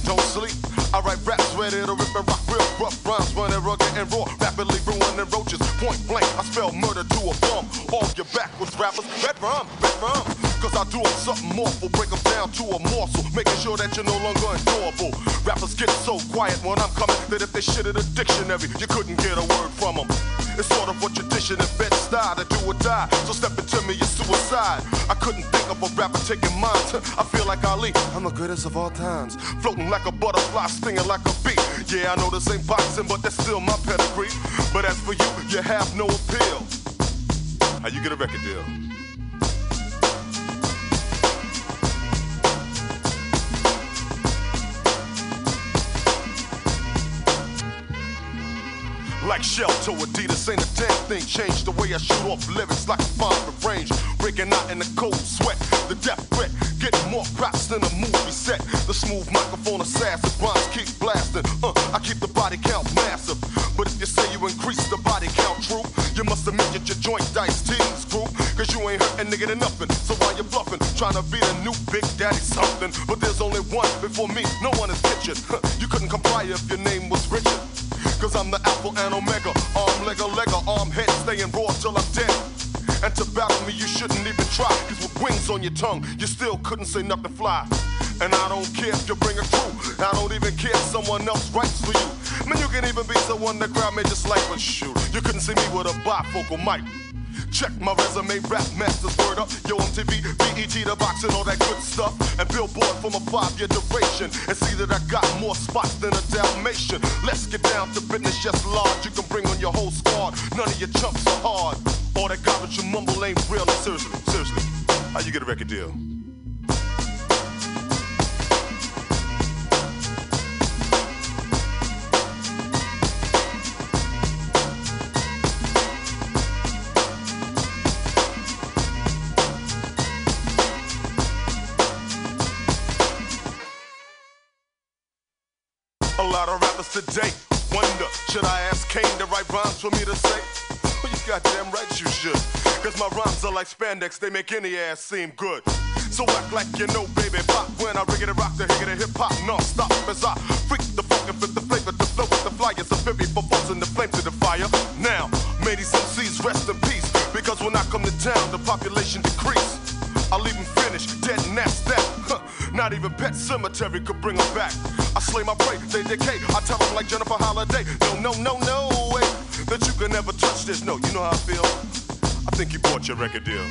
Don't sleep. I write raps ready to rip and rock real rough rhymes, running rugged and raw, rapidly ruining roaches. Point blank, I spell murder to a bum. All your backwards rappers, red rum, red rum. Cause I do something awful, break them down to a morsel, making sure that you're no longer ignorable. Rappers get so quiet when I'm coming that if they shit in a dictionary, you couldn't get a word from them. It's sort of a tradition in Bed-Stuy to do or die. So step into me, it's suicide. I couldn't think of a rapper taking mine. I feel like Ali, I'm the greatest of all times. Floating like a butterfly, stinging like a bee. Yeah, I know this ain't boxing, but that's still my pedigree. But as for you, you have no appeal. How you get a record deal? Like Shell to Adidas, ain't a damn thing changed the way I shoot off lyrics like a fine range. Breaking out in the cold sweat, the death threat, getting more props than a movie set. The smooth microphone assassin, rhymes keep blasting. Uh, I keep the body count massive. But if you say you increase the body count, true, you must admit that your joint dice teams crew. Cause you ain't hurt a nigga to nothing. So why you bluffing? Trying to be the new big daddy something. But there's only one before me, no one is pictured. You couldn't comply if your name was Richard. Cause I'm the alpha and omega. Arm, leg, leg, arm, head, staying raw till I'm dead. And to battle me, you shouldn't even try. Cause with wings on your tongue, you still couldn't say nothing fly. And I don't care if you bring a crew. I don't even care if someone else writes for you. Man, you can even be someone that grab me just like a shoot. You couldn't see me with a bifocal mic. Check my resume, rap masters, word up. Yo, MTV, BET, the box, and all that good stuff. And Billboard from a five year duration. And see that I got more spots than a Dalmatian. Let's get down to business, just large. You can bring on your whole squad. None of your chumps are hard. All that garbage you mumble ain't real. Seriously, seriously. How you get a record deal? Lot of rappers today wonder, should I ask Kane to write rhymes for me to say? Well, you goddamn right you should. Cause my rhymes are like spandex, they make any ass seem good. So act like you know, baby, pop when I riggedy rock the higgity hip hop non-stop as I freak the funk and flip the flavor to flow with the flyers. A fury for forcing the flame to the fire. Now, may these MCs rest in peace. Because when I come to town, the population decrease. I leave them finished, dead and that's that. Not even Pet Sematary could bring them back. I slay my prey, they decay. I tell them like Jennifer Holliday. No, no, no, no way that you can never touch this. No, you know how I feel. I think you bought your record deal.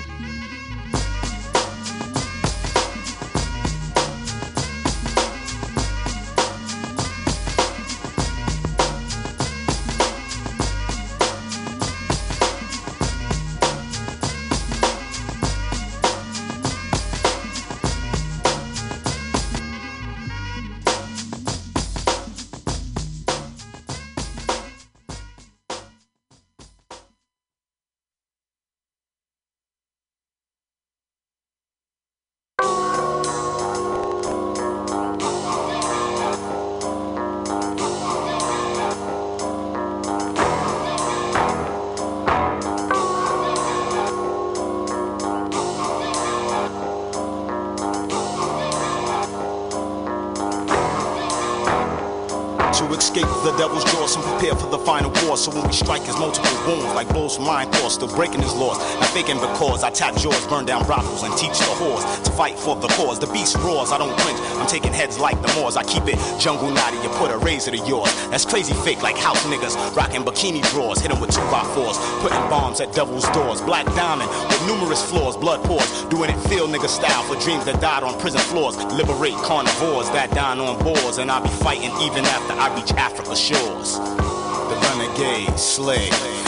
Still breaking his laws. Not faking because I tap jaws, burn down brothels, and teach the whores to fight for the cause. The beast roars, I don't cringe. I'm taking heads like the Moors. I keep it jungle naughty, you put a razor to yours. That's crazy fake like house niggas, rocking bikini drawers, hit 'em with two by fours, putting bombs at devil's doors. Black diamond with numerous flaws, blood pours, doing it field nigga style for dreams that died on prison floors. Liberate carnivores that dine on boars, and I'll be fighting even after I reach Africa's shores. The renegade slave.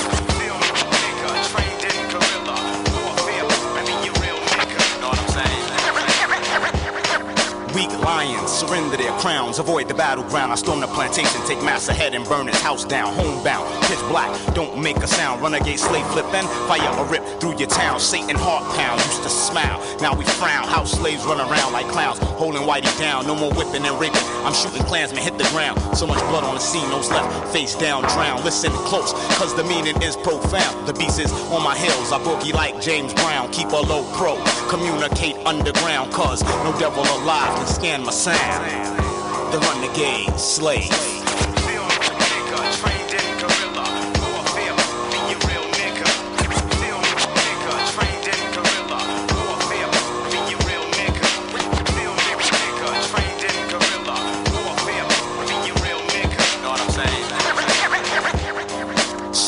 Weak lions surrender their crowns, avoid the battleground. I storm the plantation, take mass ahead and burn his house down. Homebound, pitch black, don't make a sound. Renegade slave flip and fire a rip through your town. Satan heart pound, used to smile. Now we frown. House slaves run around like clowns, holding whitey down. No more whipping and raping. I'm shooting clansmen, hit the ground. So much blood on the scene, nose left, face down, drown. Listen close, cause the meaning is profound. The beast is on my heels, I boogie like James Brown. Keep a low pro, communicate underground, cause no devil alive can scan my sound. The renegade slave.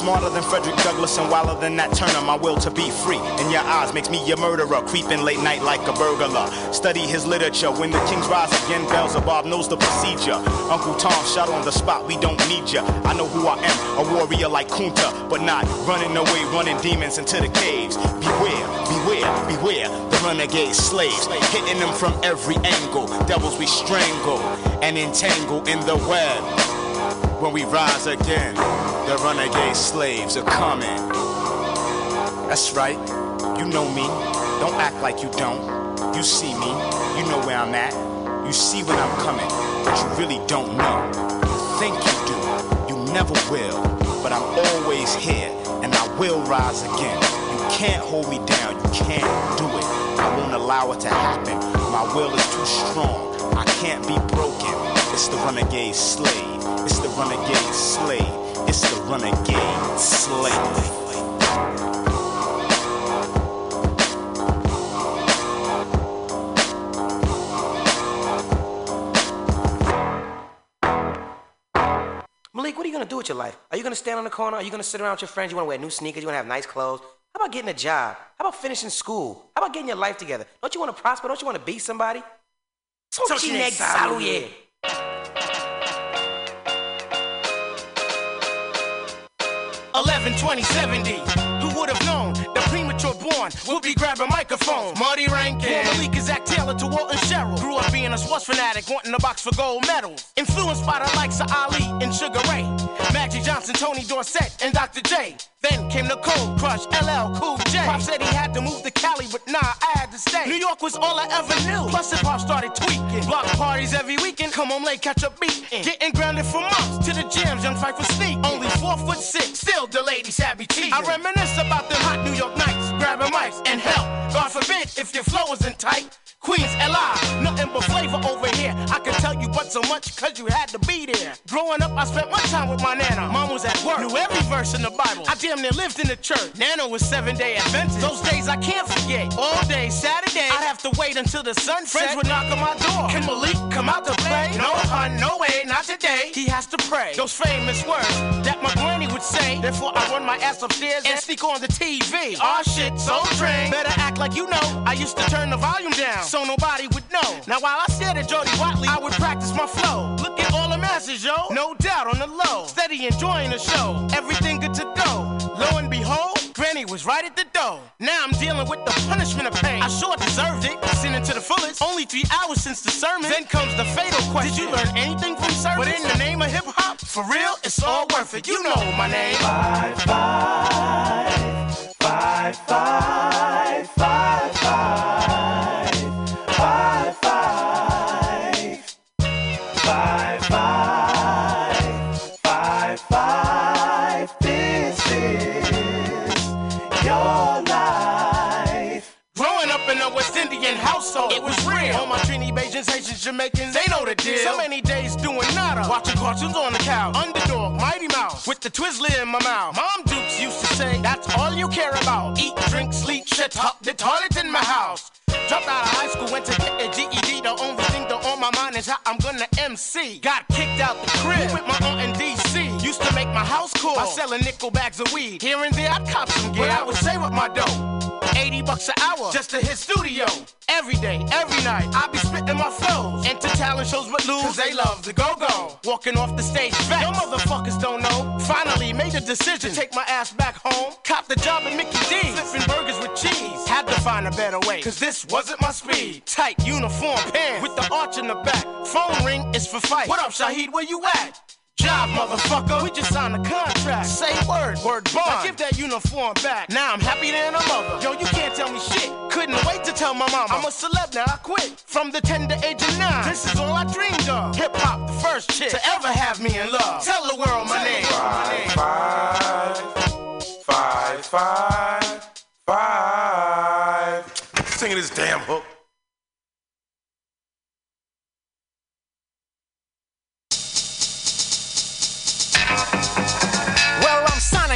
Smarter than Frederick Douglass and wilder than Nat Turner. My will to be free in your eyes makes me your murderer. Creeping late night like a burglar. Study his literature. When the kings rise again, Beelzebub knows the procedure. Uncle Tom shot on the spot. We don't need ya. I know who I am. A warrior like Kunta, but not running away, running demons into the caves. Beware, beware, beware. The renegade slaves hitting them from every angle. Devils we strangle and entangle in the web when we rise again. The renegade slaves are coming. That's right. You know me. Don't act like you don't. You see me. You know where I'm at. You see when I'm coming, but you really don't know. You think you do. You never will. But I'm always here, and I will rise again. You can't hold me down. You can't do it. I won't allow it to happen. My will is too strong. I can't be broken. It's the renegade slave. It's the renegade slave. It's the renegade slave. Malik, what are you gonna do with your life? Are you gonna stand on the corner? Are you gonna sit around with your friends? You wanna wear new sneakers? You wanna have nice clothes? How about getting a job? How about finishing school? How about getting your life together? Don't you wanna prosper? Don't you wanna be somebody? Socinek saluje. Eleven twenty seventy. Who would have known the premature born would be grabbing microphones? Marty Rankin. Former Malik is Zach Taylor to Walton Sherrill. Grew up being a sports fanatic, wanting a box for gold medals. Influenced by the likes of Ali and Sugar Ray, Magic Johnson, Tony Dorsett, and Dr. J. Then came the Cold Crush, LL Cool J. Pop said he had to move to Cali, but nah, I had to stay. New York was all I ever knew. Plus, hip hop started tweaking. Block parties every weekend. Come home late, catch a beat. Mm. Getting grounded for months to the jams, young fight for sneak. Only four foot six, still the ladies had me teasing. I reminisce about the hot New York nights, grabbing mics and hell. God forbid if your flow isn't tight. Queens, LI, nothing but flavor over here. I can tell you but so much cause you had to be there. Growing up, I spent much time with my nana. Mom was at work, knew every verse in the Bible. I damn near lived in the church. Nana was seven day Adventist. Those days I can't forget. All day Saturday, I'd have to wait until the sun. Friends would knock on my door. Can Malik come out to play? No, hun, no way, not today. He has to pray. Those famous words that my granny would say. Therefore, I run my ass upstairs and sneak on the TV. Aw shit, Soul Train. Better act like you know. I used to turn the volume down so nobody would know. Now while I stared at Jody Watley, I would practice my flow. Look at all the masses, yo. No doubt on the low. Steady enjoying the show. Everything good to go. Lo and behold, Granny was right at the door. Now I'm dealing with the punishment of pain. I sure deserved it. Sinning to the fullest. Only three hours since the sermon. Then comes the fatal question. Did you learn anything from service? But in the name of hip hop, for real, it's all worth it. You know my name. Five, five, five, five, five, five, Haitians, Jamaicans, they know the deal. So many days doing nada, watching cartoons on the couch. Underdog, Mighty Mouse, with the Twizzler in my mouth. Mom Dukes used to say, that's all you care about. Eat, drink, sleep, shit, up the toilet in my house. Dropped out of high school, went to get a GED. The only thing that on my mind is how I'm gonna MC. Got kicked out the crib with my aunt in DC. Used to make my house cool by selling nickel bags of weed. Here and there, I'd cop some gear. But I would say with my dough. 80 bucks an hour just to hit studio. Every day, every night, I be spitting my flows. Enter talent shows but lose, cause they love the go-go. Walking off the stage back. Your motherfuckers don't know. Finally made a decision to take my ass back home. Cop the job at Mickey D's. Flipping burgers with cheese. Had to find a better way, cause this wasn't my speed. Tight uniform pants with the arch in the back. Phone ring is for fight. What up, Shaheed? Where you at? Job, motherfucker. We just signed a contract. Say word, word bond. Now give that uniform back. Now I'm happier than a mother. Yo, you can't tell me shit. Couldn't wait to tell my mama. I'm a celeb now, I quit. From the tender age of nine. This is all I dreamed of. Hip hop, the first chick to ever have me in love. Tell the world my name. Five, five, five, five. Singing this damn hook.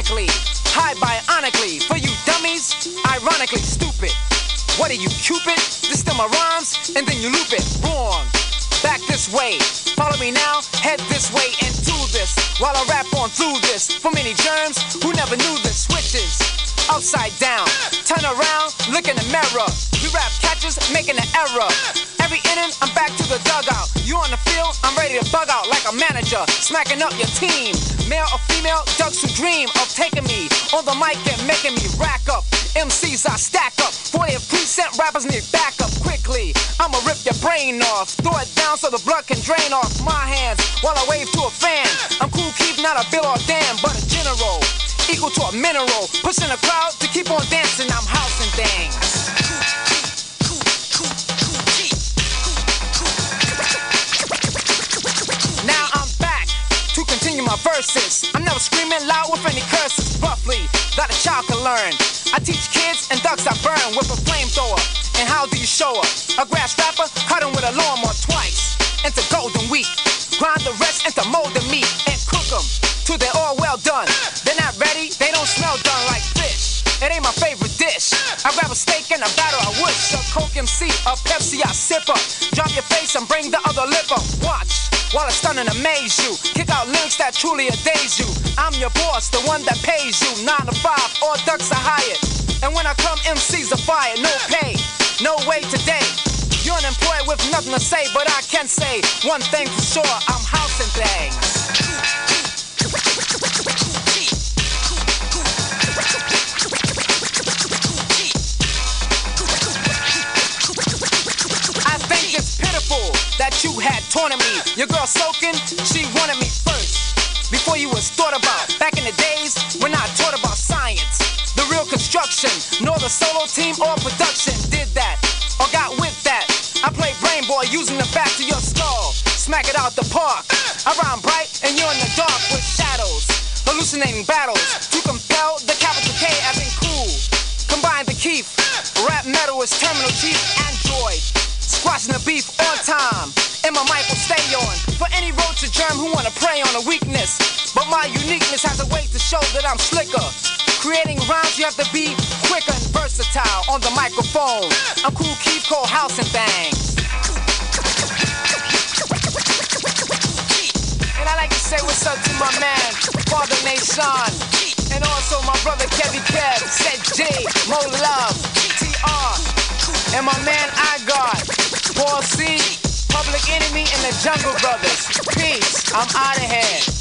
Sonically, high bionically. For you dummies, ironically stupid. What are you, Cupid? This still my rhymes, and then you loop it. Wrong. Back this way. Follow me now, head this way and do this. While I rap on through this. For many germs who never knew the switches. Upside down. Turn around, look in the mirror. We rap catches, making an error. Every inning, I'm back to the dugout. You on the field, I'm ready to bug out like a manager, smacking up your team. Male or female, ducks who dream of taking me on the mic and making me rack up. MCs I stack up, 40 preset rappers need backup quickly. I'ma rip your brain off, throw it down so the blood can drain off my hands while I wave to a fan. I'm cool, keep not a bill or damn, but a general. Equal to a mineral. Pushing a crowd to keep on dancing. I'm housing things. Now I'm back to continue my verses. I'm never screaming loud with any curses. Roughly, that a child can learn. I teach kids and ducks I burn with a flamethrower. And how do you show up? A grass rapper cutting with a lawnmower twice into golden wheat. Grind the rest into molten meat and cook them till they're all well done. Smell done like fish. It ain't my favorite dish. I grab a steak and a batter, I wish. A Coke MC, a Pepsi, I sip up. Drop your face and bring the other lip up. Watch while I stun and amaze you. Kick out links that truly amaze you. I'm your boss, the one that pays you. Nine to five, all ducks are hired. And when I come, MCs are fired. No pay, no way today. You're unemployed with nothing to say, but I can say one thing for sure I'm housing things. That you had torn taunted me. Your girl soaking, she wanted me first. Before you was thought about. Back in the days when I taught about science. The real construction, nor the solo team or production did that. Or got with that. I play Brain Boy using the back to your skull. Smack it out the park. I rhyme bright and you're in the dark with shadows. Hallucinating battles to compel the capital K as in cool. Combine the Keith. Rap metal is terminal chief android. Squashing the beef on time. And my mic will stay on. For any road to germ who wanna prey on a weakness. But my uniqueness has a way to show that I'm slicker. Creating rhymes, you have to be quicker and versatile on the microphone. I'm cool, keep cold, house and bang. And I like to say what's up to my man, Father Nation. And also my brother Kevy Kev, Ced Gee, Mo Love, TR. And my man I got, Paul C, Public Enemy, and the Jungle Brothers. Peace, I'm out of here.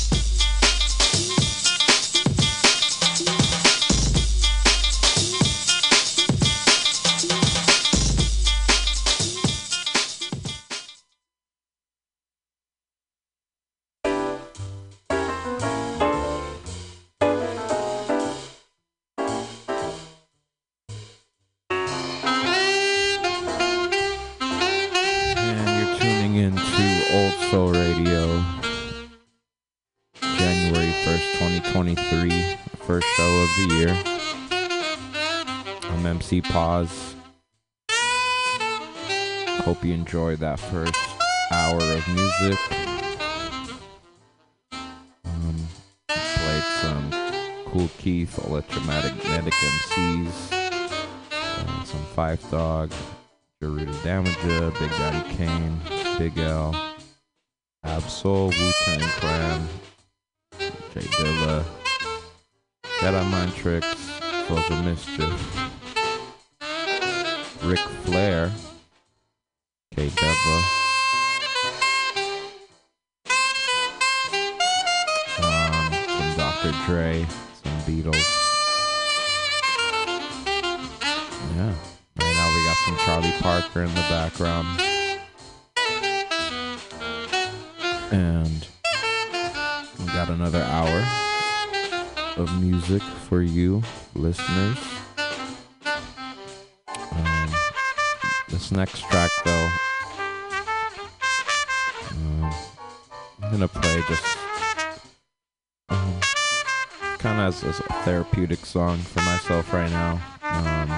Pause. Hope you enjoyed that first hour of music. Um, played some Kool Keith, Ultramagnetic MCs, uh, some Phife Dawg, Jaruda Damaja, Big Daddy Kane, Big L, Absol, Wu Tang Clan, J Dilla, Jedi Mind Tricks, Souls of Mischief, Ric Flair, K Deva, um, some Dr. Dre, some Beatles. Yeah. Right now we got some Charlie Parker in the background. And we got another hour of music for you listeners. Um, this next track though, um, I'm gonna play just um, kind of as, as a therapeutic song for myself right now. Um,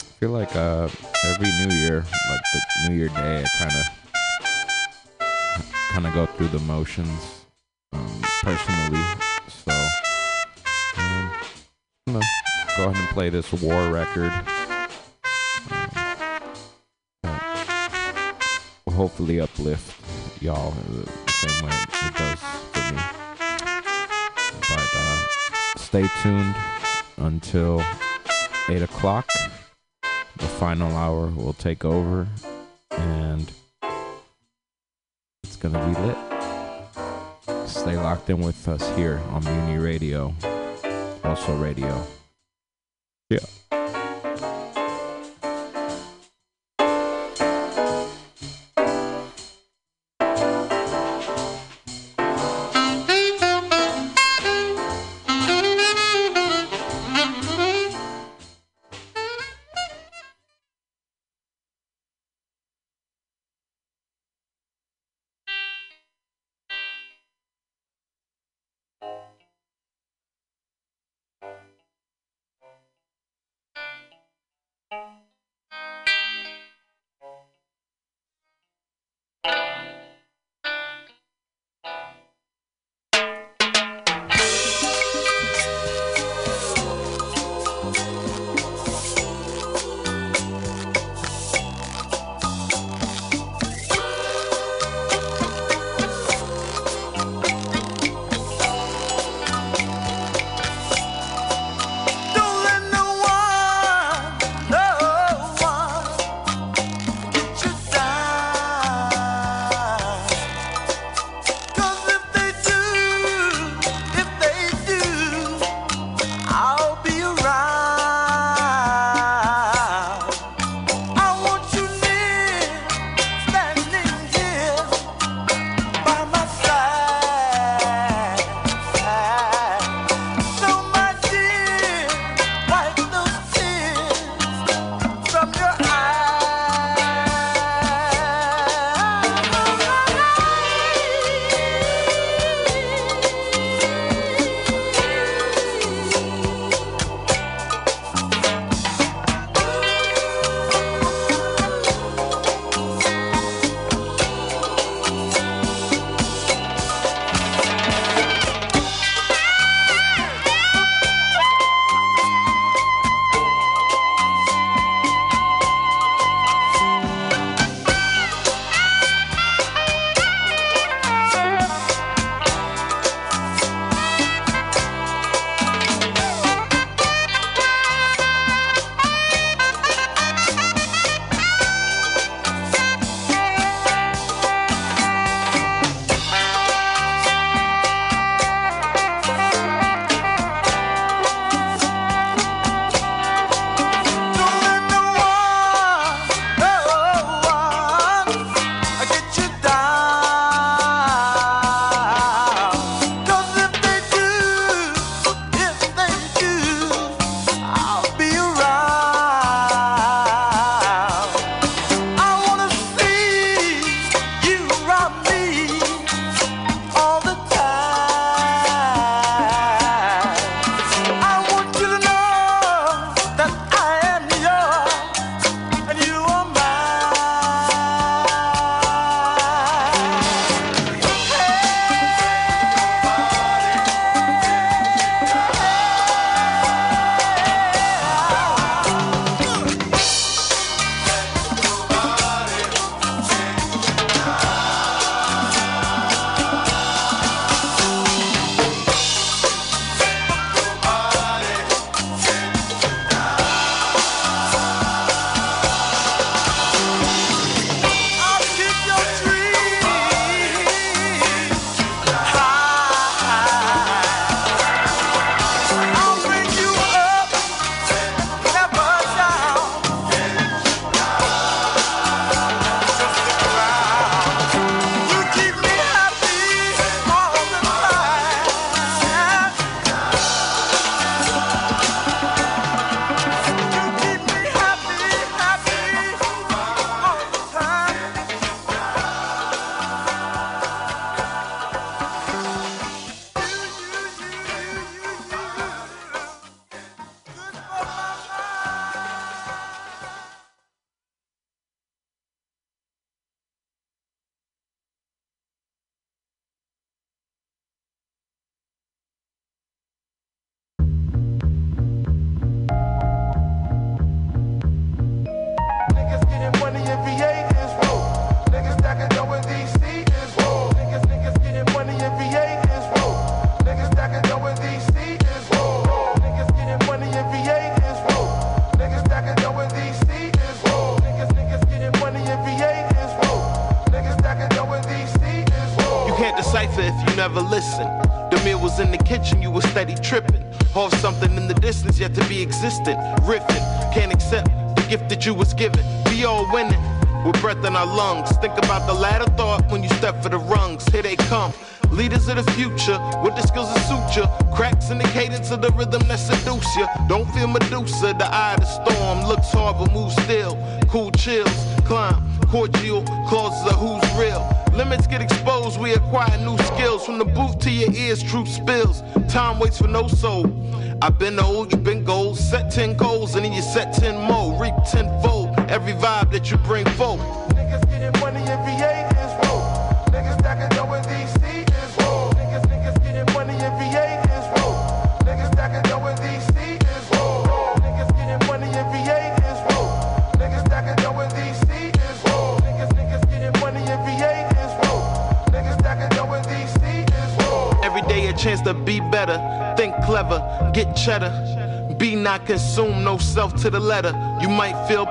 I feel like uh, every New Year, like the New Year Day, I kind of kind of go through the motions um, personally. So um, go ahead and play this war record. Um, hopefully uplift y'all the same way it does for me. But uh, stay tuned until eight o'clock the final hour will take over and it's gonna be lit. Stay locked in with us here on Mutiny Radio, also radio. Yeah.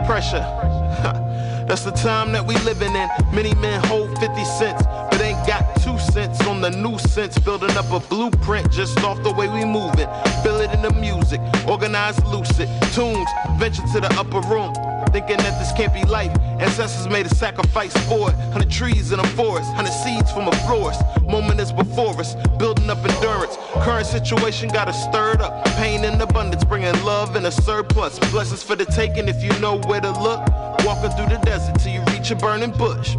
Pressure. That's the time that we living in. Many men hold 50 cents, but ain't got two cents on the nuisance. Building up a blueprint just off the way we moving. Feel it in the music, organized lucid. Tunes, venture to the upper room. Thinking that this can't be life. Ancestors made a sacrifice for it. Hundred trees in a forest, hundred seeds from a florist. Moment is before us, building up situation got us stirred up. Pain in abundance, bringing love in a surplus. Blessings for the taking if you know where to look. Walking through the desert till you reach a burning bush.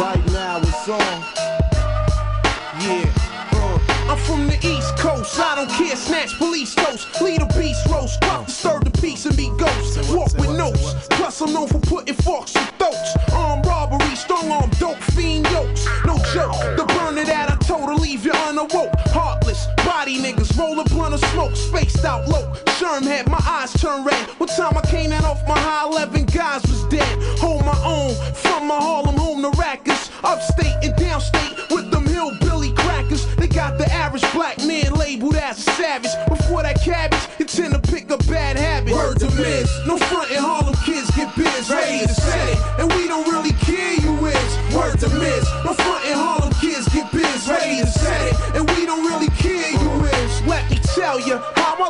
Right now it's on. Yeah. Uh. I'm from the East Coast, I don't care, snatch police ghosts, lead a beast roast, pop disturb the peace and be ghosts, walk with notes, plus I'm known for putting forks in throats, armed robbery, strong arm, dope, fiend yokes, no joke, the burner that I told to leave you unawoke, heartless, body niggas, roll a blunt of smoke, spaced out low, Sherm had my eyes turn red, What time I came out off my high 11 guys was dead, hold my own, from my Harlem home to Rikers, upstate and downstate, with them hillbilly crackers, they got the average black man labeled as a savage. Before that cabbage, you tend to pick a bad habit. Word to miss, no front in Harlem kids get biz, ready to set it. And we don't really care you is. Word to miss, no front in Harlem kids get biz, ready to set it. And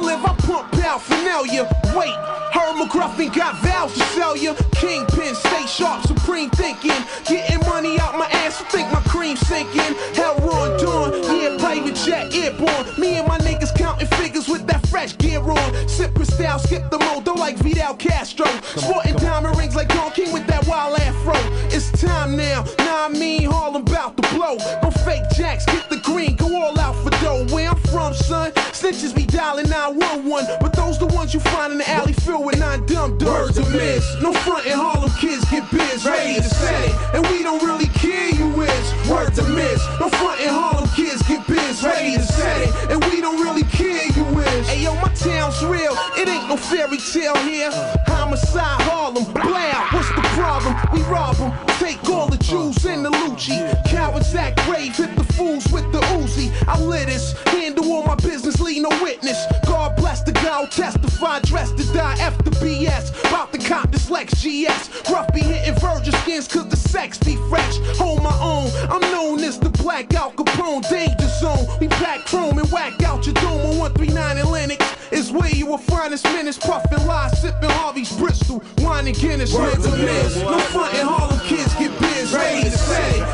live, I pump paraphernalia. Wait, Herb McGruffin got vows to sell you. Kingpin, stay sharp, supreme thinking. Getting money out my ass, I think my cream sinking. Hell, Ron Dawn, yeah, private jet airborne. Me and my niggas counting figures with that fresh gear on. Sip Cristal, skip the mode, don't like Fidel Castro. Sporting diamond rings like Don King with that wild afro. It's time now I mean bout to blow. No fake jacks, get the green, go all out for dough. Where I'm from, son, snitches be dialing 911. But those the ones you find in the alley filled with nine dumb Words to miss, no front in Harlem kids get biz, ready to set it. And we don't really care you is. Word to miss, no front in Harlem kids get biz, ready to set it. And we don't really care you is. Hey yo, my town's real, it ain't no fairy tale here. Homicide Harlem, blow, what's the problem? We rob them, take all the Jews in the Lucci. Cowards act brave, hit the fools with the Uzi. I lit this, handle all my business, leave no witness. God bless the guy who testify, dressed to die after BS. About to cop this Lex GS. Rough be hitting virgin skins cause the sex be fresh. Hold my own, I'm known as the Black Al Capone danger zone. We pack chrome and whack out your dome on 139 in Lenox. Is where you will find us minutes, puffin' lies, sippin' Harvey's Bristol, wine and Guinness, miss. No front in Harlem kids get biz, ready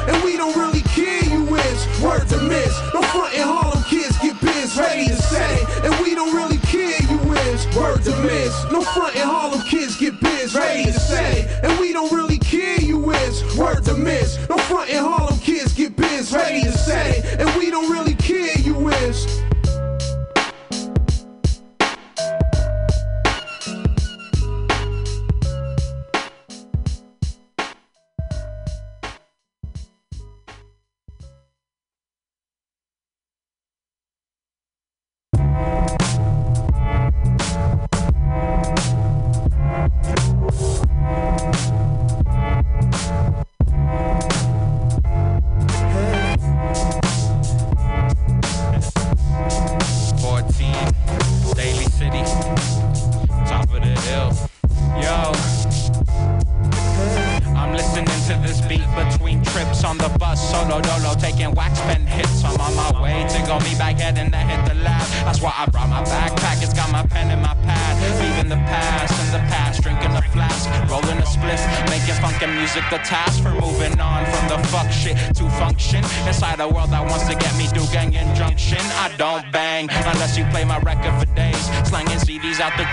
And we don't really care you is. Word to miss. No front in Harlem kids get biz, ready to set it. And we don't really care you is. Word to miss. No front in Harlem kids get biz, ready to set it. And we don't really care you is. Word to miss. No front in Harlem kids get biz, ready to set it. And we don't really care you is. you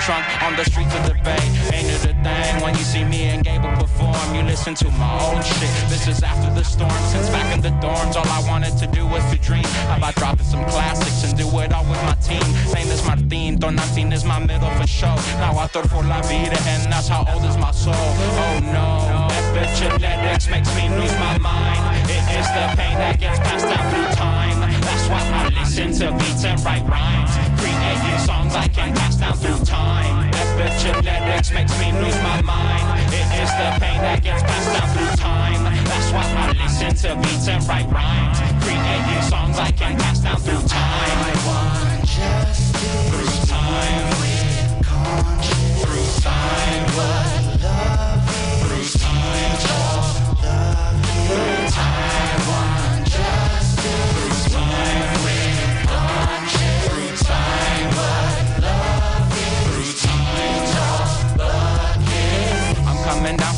trunk on the streets of the bay. Ain't it a thing when you see me and Gable perform? You listen to my old shit. This is after the storm. Since back in the dorms, all I wanted to do was to dream about dropping some classics and do it all with my team. Name is Martin, Donatin is my middle for show. Now I thought for la vida, and that's how old is my soul. Oh no, epigenetics makes me lose my mind. It is the pain that gets passed down through time. That's why I listen to beats and write rhymes. Creating songs I can pass down through time. Epigenetics makes me lose my mind. It is the pain that gets passed down through time. That's why I listen to beats and write rhymes. Creating songs I can pass down through time. I want justice through time. Through time,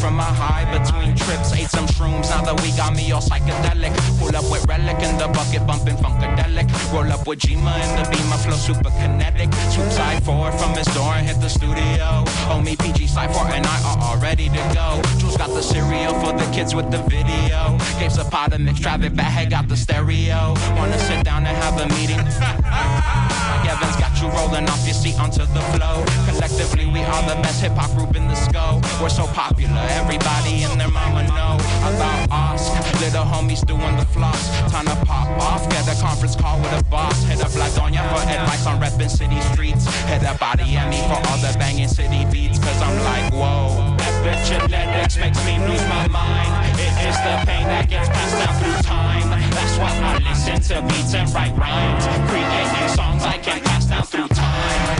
from a high between trips. Ate some shrooms now that we got me all psychedelic. Pull up with relic in the bucket, bumping funkadelic. Roll up with Jima in the beamer, flow super kinetic. Swoop side forward from his door and hit the studio. Homie PG side 4 and I are all ready to go. Jules got the cereal for the kids with the video. Gave Zapata mix, Travis Bad got the stereo. Wanna sit down and have a meeting? (laughs) Mike Evans got you rolling off your seat onto the flow. Collectively, we are the best hip hop group in the scope. We're so popular, everybody and their mama know about us. Little homies doing the floss. Time to pop off, get a conference call with a boss. Hit up La Doña for advice on reppin' city streets. Hit up Body me for all the banging city beats. Cause I'm like, whoa. Epigenetics makes me lose my mind. It is the pain that gets passed down through time. That's why I listen to beats and write rhymes. Creating songs I can pass down through time.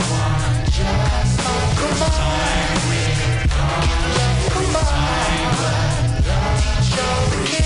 Just time. Conscience. Through time. But through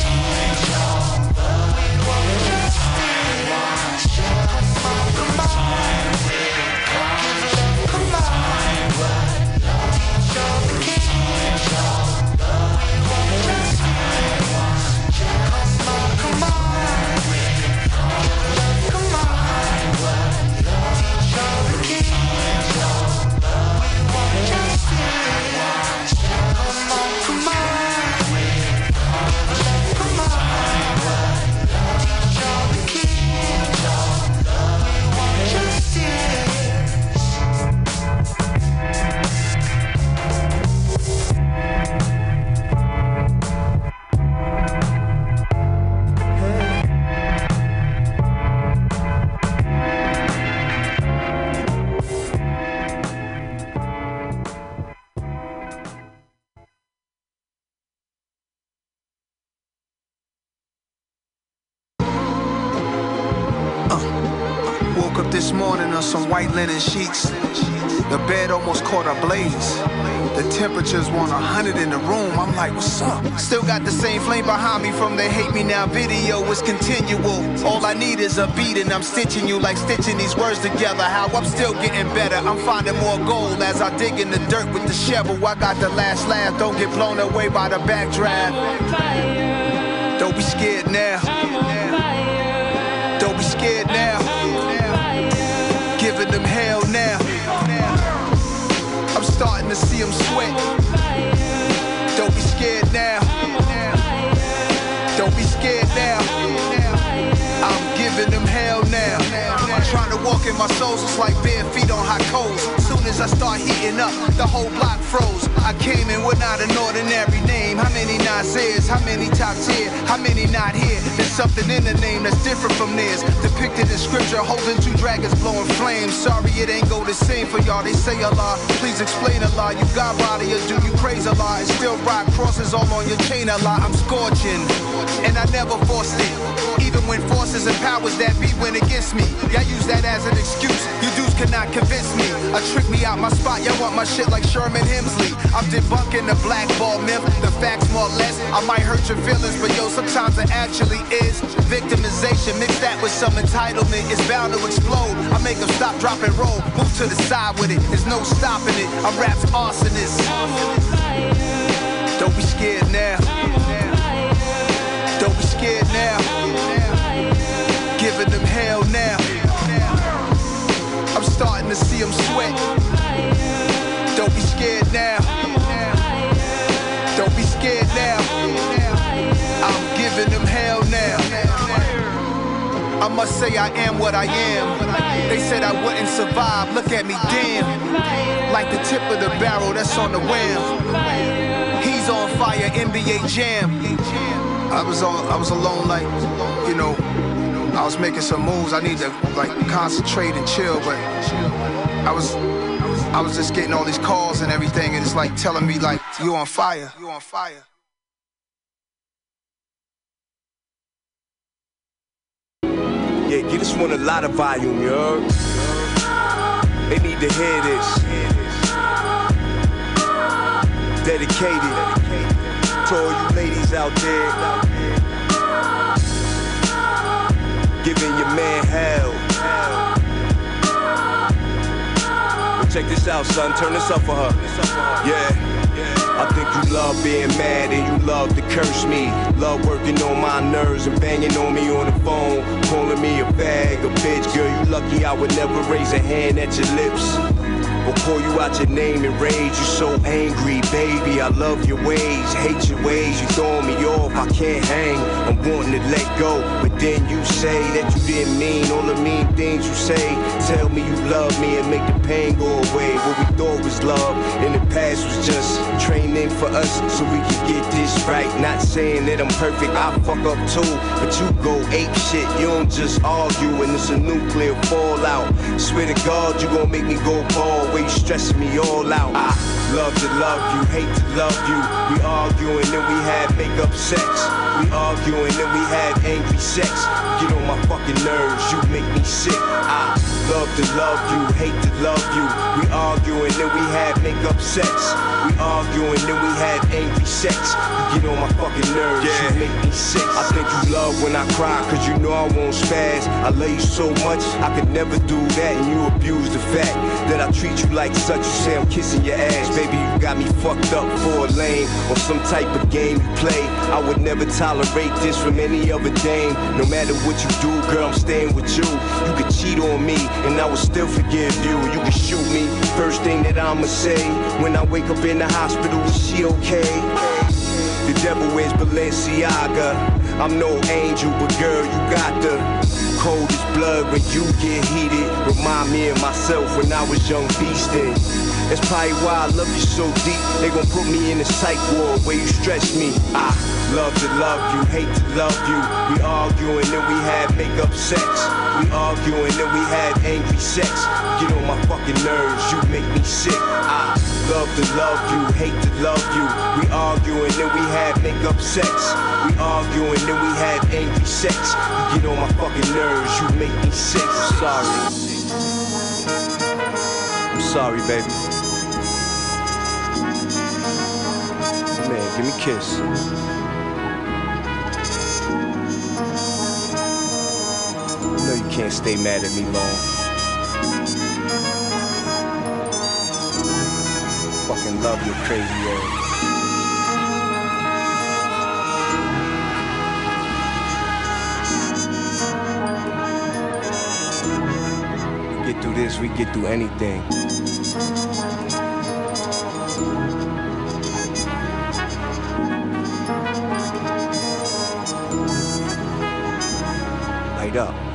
sheets. The bed almost caught a blaze. The temperature's 100 in the room. I'm like, what's up? Still got the same flame behind me from the hate me now video. It's continual. All I need is a beat and I'm stitching you like stitching these words together. How I'm still getting better. I'm finding more gold as I dig in the dirt with the shovel. I got the last laugh. Don't get blown away by the backdraft. Don't be scared now. Starting to see them sweat. Don't be scared now. Don't be scared now. In my soul, it's like bare feet on hot coals. Soon as I start heating up, the whole block froze. I came in with not an ordinary name. How many Nasir's? How many top tier? How many not here? There's something in the name that's different from theirs. Depicted in scripture, holding two dragons blowing flames. Sorry, it ain't go the same for y'all. They say Allah. Please explain Allah. You got body or do you praise Allah? And still rock crosses all on your chain Allah. I'm scorching. and I never forced it. Even when forces and powers that be went against me, y'all use that as an excuse. You dudes cannot convince me. I trick me out my spot. Y'all want my shit like Sherman Hemsley. I'm debunking the blackball myth. The facts more or less. I might hurt your feelings, but yo, sometimes it actually is victimization. Mix that with some entitlement. It's bound to explode. I make them stop, drop, and roll. Move to the side with it. There's no stopping it. I'm rap's arsonist. Don't be scared now. Don't be scared now. Giving them hell now. I'm starting to see them sweat. Don't be scared now. Don't be scared now. I'm giving them hell now. I must say I am what I am. They said I wouldn't survive. Look at me, damn. Like the tip of the barrel that's on the wham. He's on fire, NBA Jam. I was on, I was alone, like, you know, I was making some moves. I need to like concentrate and chill, but I was, I was just getting all these calls and everything, and it's like telling me like you on fire, you on fire. Yeah, get this one a lot of volume, heard? They need to hear this. Dedicated to all you ladies out there. Giving your man hell. But check this out, son. Turn this up for her. Yeah. I think you love being mad and you love to curse me. Love working on my nerves and banging on me on the phone. Calling me a bag, a bitch. Girl, you lucky I would never raise a hand at your lips. Call you out your name in rage. You so angry, baby. I love your ways, hate your ways. You throwing me off, I can't hang. I'm wanting to let go, but then you say that you didn't mean all the mean things you say. Tell me you love me and make the pain go away. What we thought was love in the past was just training for us so we could get this right. Not saying that I'm perfect, I fuck up too, but you go ape shit. You don't just argue and it's a nuclear fallout. Swear to God, you gon' make me go bald. Way you stressing me all out. I love to love you, hate to love you. We arguing then we have makeup sex. We arguing then we have angry sex. Get on my fucking nerves, you make me sick. I love to love you, hate to love you. We arguing then we have makeup sex. We arguing then we have angry sex. You get on my fucking nerves, you make me sick. I think you love when I cry, cause you know I won't spaz. I love you so much, I could never do that. And you abuse the fact that I treat you like such. You say I'm kissing your ass, baby. You got me fucked up for a lame or some type of game you play. I would never tolerate this from any other dame. No matter what you do, girl, I'm staying with you. You could cheat on me, and I would still forgive you. You could shoot me. First thing that I'ma say when I wake up in the hospital, is she okay? The devil wears Balenciaga. I'm no angel, but girl, you got the coldest blood when you get heated. Remind me of myself when I was young beastin'. That's probably why I love you so deep. They gon' put me in a psych ward where you stress me. I love to love you, hate to love you. We arguing then we have makeup sex. We arguing then we have angry sex. Get on my fucking nerves, you make me sick. I love to love you, hate to love you. We arguing then we have makeup sex. We arguing then we have angry sex. You get on my fucking nerves, you make me sick. I'm sorry. I'm sorry, baby. Man, give me a kiss. Know you can't stay mad at me long. Fucking love your crazy ass. We get through this, we get through anything. Light up.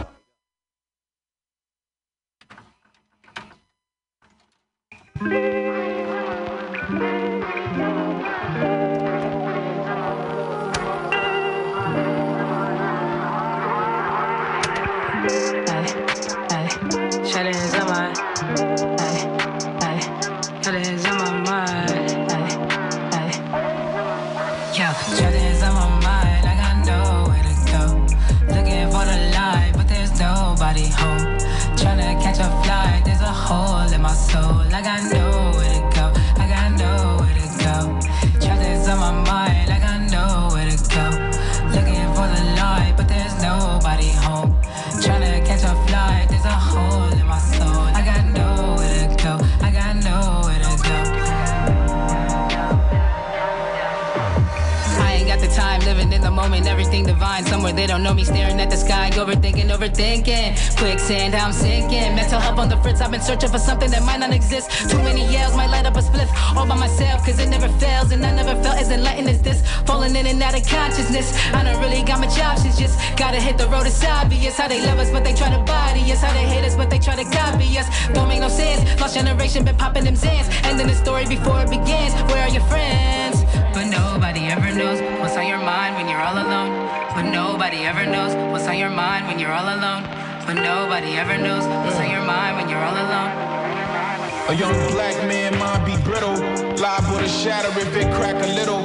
Nobody ever knows what's on your mind when you're all alone. A young black man mind be brittle, liable to shatter if it crack a little.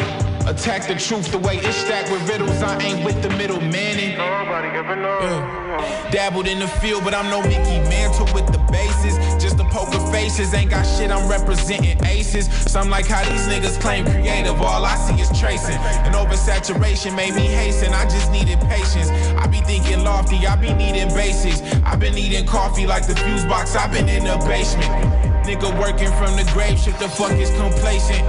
Attack the truth the way it's stacked with riddles. I ain't with the middle man. Nobody ever knows. Dabbled in the field, but I'm no Mickey Mantle with the bases. Just the poker faces, ain't got shit. I'm representing aces. Some like how these niggas claim creative. All I see is tracing. And oversaturation made me hasten. I just needed patience. I be thinking lofty, I be needing basics. Been eating coffee like the fuse box. I've been in the basement. Nigga working from the grave, shit the fuck is complacent.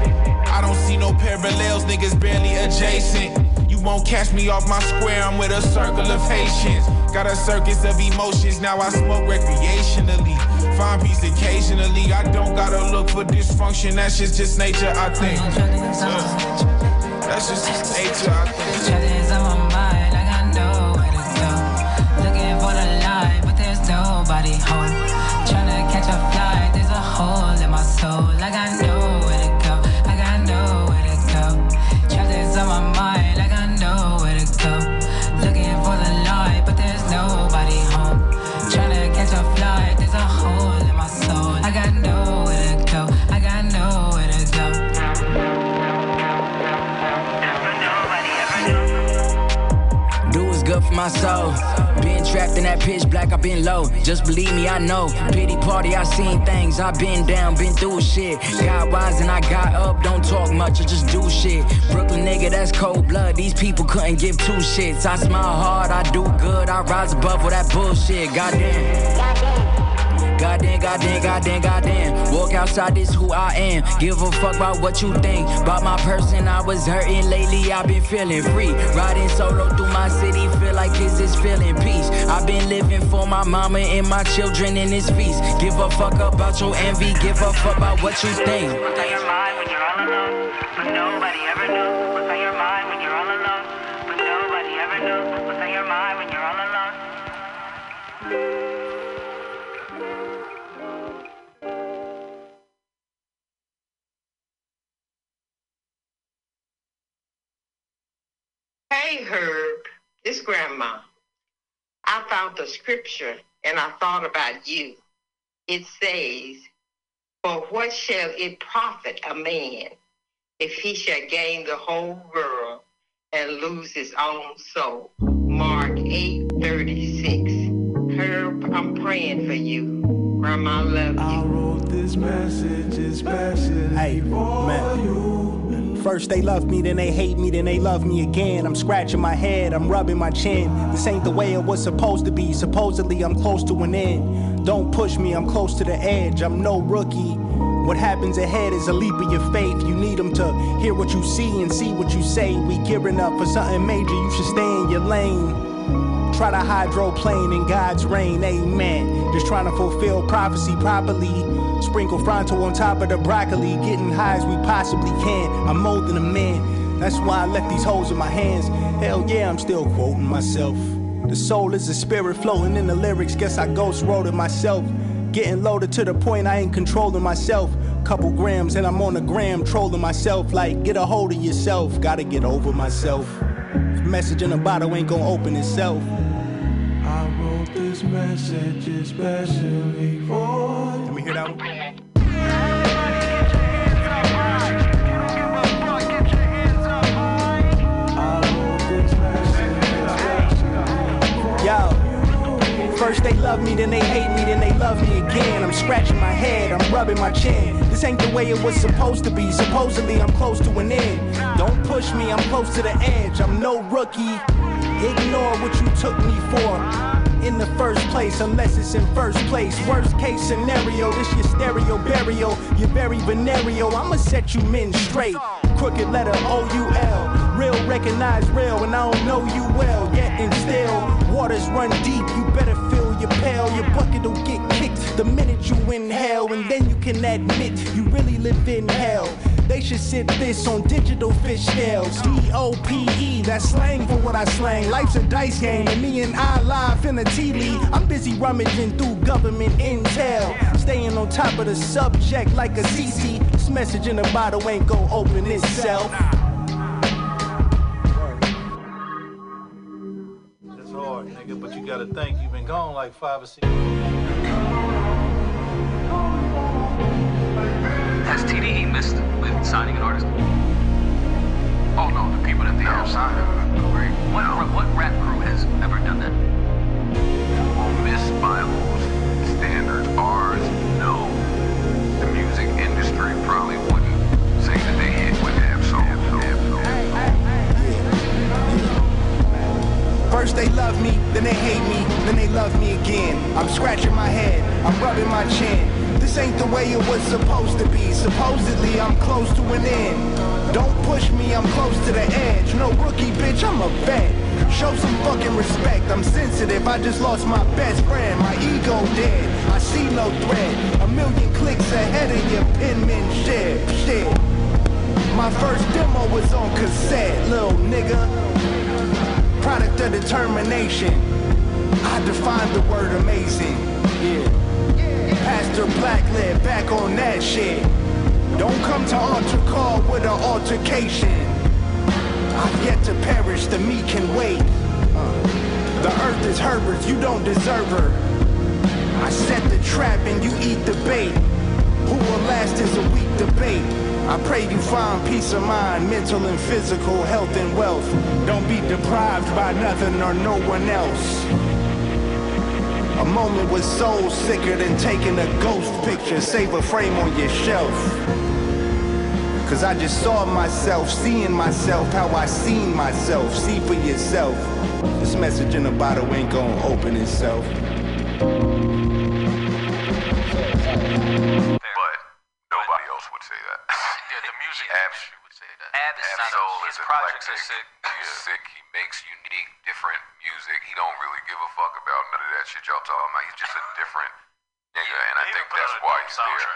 I don't see no parallels, niggas barely adjacent. You won't catch me off my square, I'm with a circle of patience. Got a circus of emotions, now I smoke recreationally. Find peace occasionally, I don't gotta look for dysfunction, that's just, just nature, I think. Uh, that's just in that pitch black, i been low. Just believe me, I know. Pity party, I seen things. i been down, been through shit. Got wise and I got up. Don't talk much, I just do shit. Brooklyn nigga, that's cold blood. These people couldn't give two shits. I smile hard, I do good. I rise above all that bullshit. Goddamn. Goddamn, goddamn, goddamn, goddamn. Walk outside, this who I am. Give a fuck about what you think. About my person, I was hurting lately. I've been feeling free. Riding solo through my city, feel like this is feeling peace. I've been living for my mama and my children in this feast. Give a fuck about your envy. Give a fuck about what you think. On your mind when you're all alone? But nobody ever knows Hey Herb, it's Grandma. I found the scripture and I thought about you. It says, For what shall it profit a man if he shall gain the whole world and lose his own soul? Mark 8 36. Herb, I'm praying for you. Grandma I love you. I wrote this message especially Hey, man. First they love me, then they hate me, then they love me again. I'm scratching my head, I'm rubbing my chin. This ain't the way it was supposed to be. Supposedly I'm close to an end. Don't push me, I'm close to the edge. I'm no rookie. What happens ahead is a leap of your faith. You need them to hear what you see and see what you say. We gearing up for something major, you should stay in your lane. Try to hydroplane in God's rain, amen. Just trying to fulfill prophecy properly. Sprinkle fronto on top of the broccoli, getting high as we possibly can. I'm molding a man, that's why I left these holes in my hands. Hell yeah, I'm still quoting myself. The soul is a spirit floating in the lyrics, guess I ghost wrote it myself. Getting loaded to the point I ain't controlling myself. Couple grams and I'm on the gram trolling myself like get a hold of yourself. Gotta get over myself. Message in a bottle ain't gonna open itself. I wrote this message especially for Let me hear that one. Yo, first they love me, then they hate me, then they love me again. I'm scratching my head, I'm rubbing my chin. This ain't the way it was supposed to be. Supposedly I'm close to an end. Don't push me, I'm close to the edge. I'm no rookie. Ignore what you took me for in the first place, unless it's in first place. Worst case scenario, this your stereo burial. You're very venereal. I'ma set you men straight. Crooked letter O U L. Real recognize real, and I don't know you well. Yet and still, waters run deep. You better fill your pail. Your bucket will get kicked the minute you inhale, and then you can admit you really live in hell. They should sit this on digital fish scales. E O P E, that's slang for what I slang. Life's a dice game, and me and I live in a tea league. I'm busy rummaging through government intel, staying on top of the subject like a CC. This message in the bottle ain't gon' open itself. It's hard, nigga, but you gotta think you've been gone like five or six. Has TDE missed with signing an artist? Oh no, the people that they have signed Great. What, what rap crew has ever done that? Well, Miss by whose standards? Ours? No. The music industry probably wouldn't say that they hit with Ab Soul. First they love me, then they hate me, then they love me again. I'm scratching my head, I'm rubbing my chin. This ain't the way it was supposed to be. Supposedly I'm close to an end. Don't push me, I'm close to the edge. No rookie, bitch, I'm a vet. Show some fucking respect. I'm sensitive. I just lost my best friend. My ego dead. I see no threat. A million clicks ahead of your penmanship. Shit. My first demo was on cassette, little nigga. Product of determination. I define the word amazing. Yeah. Pastor Blacklit back on that shit. Don't come to altar call with an altercation. I've yet to perish, the meat can wait. Uh, the earth is Herbert's, you don't deserve her. I set the trap and you eat the bait. Who will last is a weak debate. I pray you find peace of mind, mental and physical health and wealth. Don't be deprived by nothing or no one else. A moment was soul sicker than taking a ghost picture. Save a frame on your shelf. Cause I just saw myself, seeing myself, how I seen myself. See for yourself. This message in the bottle ain't gonna open itself. But nobody else would say that. Yeah, the music Ab, industry would say that. Ab is Ab not Soul a, is his projects are sick. He's sick. He makes unique, different music. He don't really give a fuck about none of that shit y'all talking about. He's just a different nigga, and I think that's why he's there.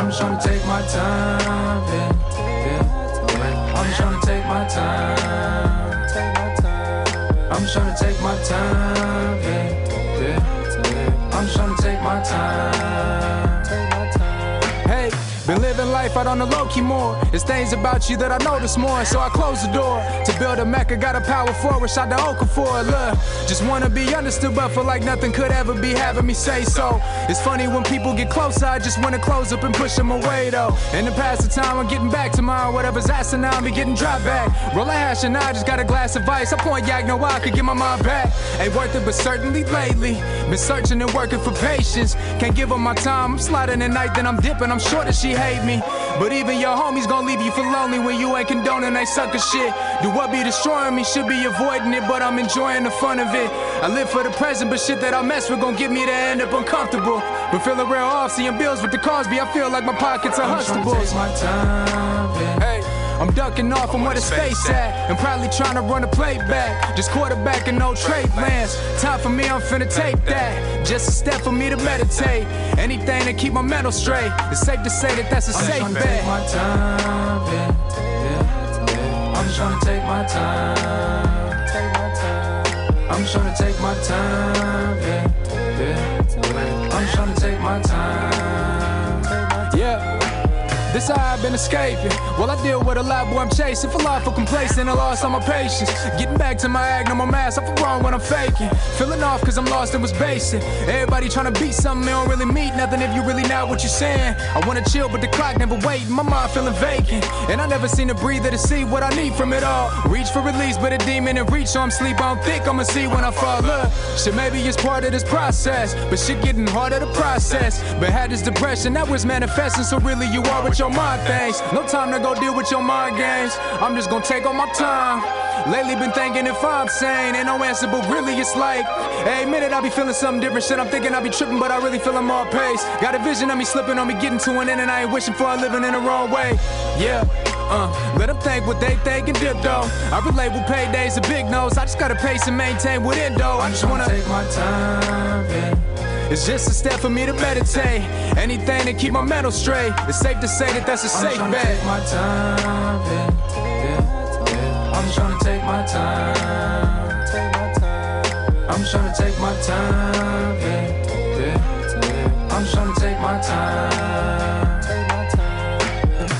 I'm just trying to take my time, just trying take my time. I'm trying to take my time, yeah, yeah. I'm trying to take my time. Life out on the low key more. It's things about you that I notice more, so I close the door. To build a mecca, got a power forward, shot the Okafor. Look, just wanna be understood, but feel like nothing could ever be having me say so. It's funny when people get closer, I just wanna close up and push them away though. In the past of time, I'm getting back tomorrow. Whatever's asking now, be getting dropped back. Roll a hash and I just got a glass of ice. I point yak, no I could get my mind back. Ain't worth it, but certainly lately. Been searching and working for patience. Can't give up my time. I'm sliding at night, then I'm dipping. I'm sure that she hate me. But even your homies gon' leave you for lonely when you ain't condoning that sucker shit. Do what be destroying me, should be avoiding it, but I'm enjoying the fun of it. I live for the present, but shit that I mess with gon' get me to end up uncomfortable. But feeling real off, seeing bills with the Cosby, I feel like my pockets are I'm I'm ducking off from where the space at and probably trying to run a play back. Just quarterback and no trade plans. Time for me, I'm finna take that. Just a step for me to meditate. Anything to keep my mental straight. It's safe to say that that's a I'm safe trying to take my time, yeah, yeah, yeah. I'm just trying to take my time. I'm just trying to take my time, yeah, yeah. I'm just trying to take my time. This how I've been escaping. Well, I deal with a lot, boy, I'm chasing. For life, for complacent, I lost all my patience. Getting back to my act, no more mask, I feel wrong when I'm faking. Feeling off cause I'm lost and was basic. Everybody trying to beat something, they don't really meet nothing if you really know what you're saying. I wanna chill, but the clock never waiting. My mind feeling vacant. And I never seen a breather to see what I need from it all. Reach for release, but a demon in reach, so I'm sleep. I don't think I'ma see when I fall up. Shit, maybe it's part of this process, but shit getting harder to process. But had this depression that was manifesting, so really you are what your think. things. No time to go deal with your mind games. I'm just gonna take all my time. Lately been thinking if I'm sane, ain't no answer, but really it's like every minute I be feeling something different. Shit, I'm thinking I be tripping, but I really feel I'm off pace. Got a vision of me slipping on me, getting to an end, and I ain't wishing for a living in the wrong way. Yeah. Uh, let them think what they think and dip though. I relate with paydays and big nose. I just gotta pace and maintain with though. I just wanna take my time, yeah. It's just a step for me to meditate. Anything to keep my mental straight. It's safe to say that that's a I'm safe bet. Take my time, yeah, yeah, yeah. I'm trying to take my time. I'm trying to take my time, yeah, yeah. I'm trying to take my time.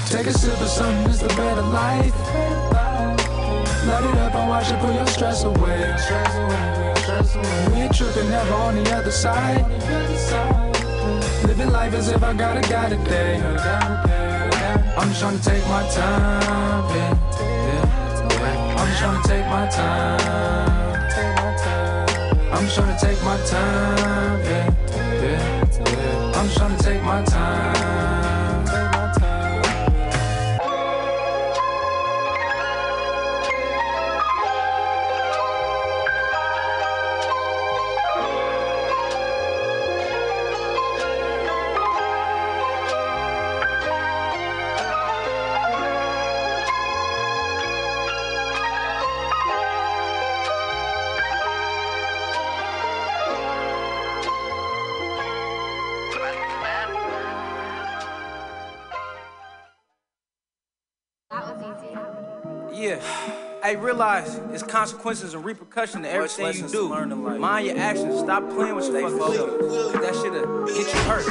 Take a sip of something, it's the better life. Light it up and watch it pull your stress away. We ain't tripping, never on the other side. Living life as if I guide a day. I'm just trying to take my time. I'm just trying to take my time. I'm just trying to take my time. I'm just trying to take my time. Realize it's consequences and repercussions to everything you do. to learn in life. Mind your actions. Stop playing with your fucking self. That shit'll get you hurt.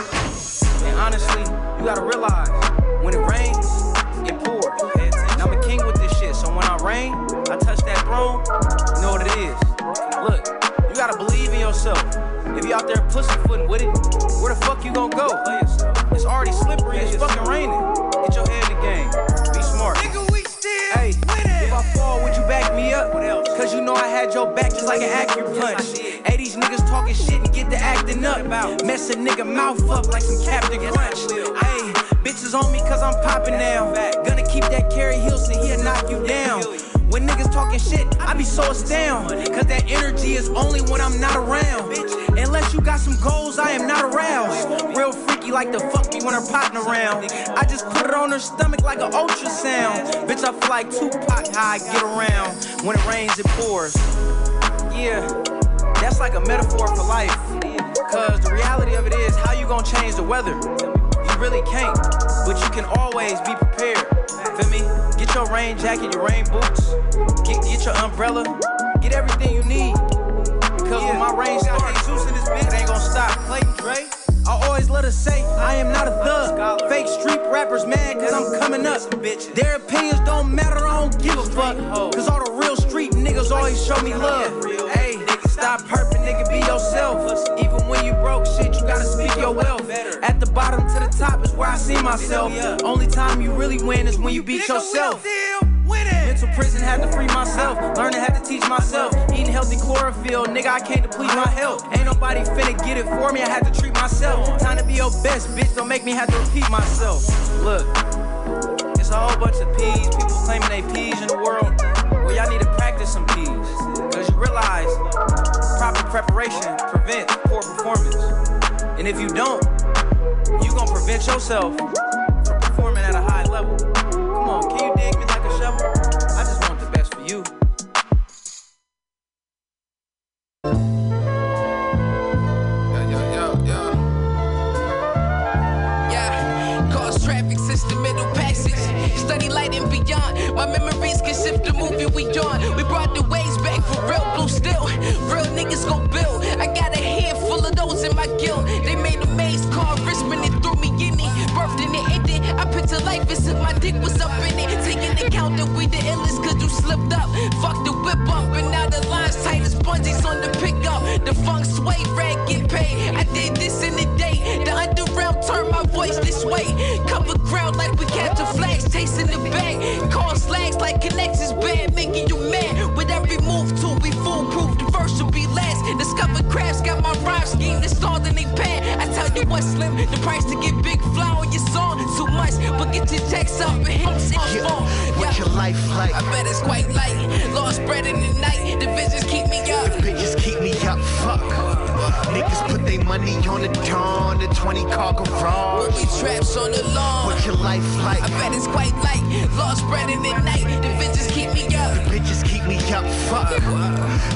And honestly, you gotta realize when it rains, it pours. And I'm a king with this shit. So when I rain, I touch that throne, you know what it is. Look, you gotta believe in yourself. If you out there pussyfooting with it, where the fuck you gonna go? It's already slippery. It's fucking raining. Get your head in the game. Be smart. Nigga, we still hey, back me up? Cause you know I had your back just like an acupunch. Hey, these niggas talking shit and get to acting up. Mess a nigga mouth up like some Captain Crunch. Hey, bitches on me cause I'm popping now. Gonna keep that Keri Hilson, he'll knock you down. When niggas talking shit, I be so astounded. Cause that energy is only when I'm not around. Unless you got some goals, I am not aroused. Real freaky like the fuck me when her potting around. I just put it on her stomach like an ultrasound. Bitch, I feel like Tupac how I get around. When it rains, it pours. Yeah, that's like a metaphor for life. Cause the reality of it is, how you gonna change the weather? Really can't, but you can always be prepared. Feel me? Get your rain jacket, your rain boots, get, get your umbrella, get everything you need. Cause when my rain starts, it ain't gonna stop. Clayton Dre, I always let her say, I am not a thug. Fake street rappers mad cause I'm coming up. Their opinions don't matter, I don't give a fuck. Cause all the real street niggas always show me love. Hey, nigga, stop perping, nigga, be yourself. Even when you broke shit, you gotta speak your wealth. At bottom to the top is where I see myself. Only time you really win is when you beat yourself. Mental prison had to free myself. Learning had to teach myself. Eating healthy chlorophyll, nigga, I can't deplete my health. Ain't nobody finna get it for me, I had to treat myself. Time to be your best, bitch, don't make me have to repeat myself. Look, it's a whole bunch of peas, people claiming they peas in the world. Well, y'all need to practice some P's. Cause you realize proper preparation prevents poor performance. And if you don't, you gonna prevent yourself from performing at a high level. Come on, can you dig me like a shovel? I just want the best for you. Yeah, cause traffic system, middle passage. Study light and beyond. My memories can shift the movie we on. We brought the waves back for real blue still. Real niggas go build. I got a handful of those in my guild. They made as if my dick was up in it. Taking account that we the illest cause you slipped up. Fuck the whip up and now the lines tight as bungees on the pickup. The funk sway, rag get paid. I did this in the day. The underground turned my voice this way. Cover ground like we capture flags, tasting the bag. Call slags like connections bad, making you mad. With every move to we foolproof. The first will be last. Discover crafts, got my rhyme scheme installed in they pad. I you what, Slim, the price to get big on your song too much. But get your checks up my Yeah, phone. what's your life like? I bet it's quite light. Lost bread in the night. The visions keep me up. Bitches keep me up, fuck. Niggas put their money on the dawn, the 20 car garage. We traps on the lawn. What's your life like? I bet it's quite light. Lost bread in the night. The visions keep me up. The Bitches keep me up, fuck.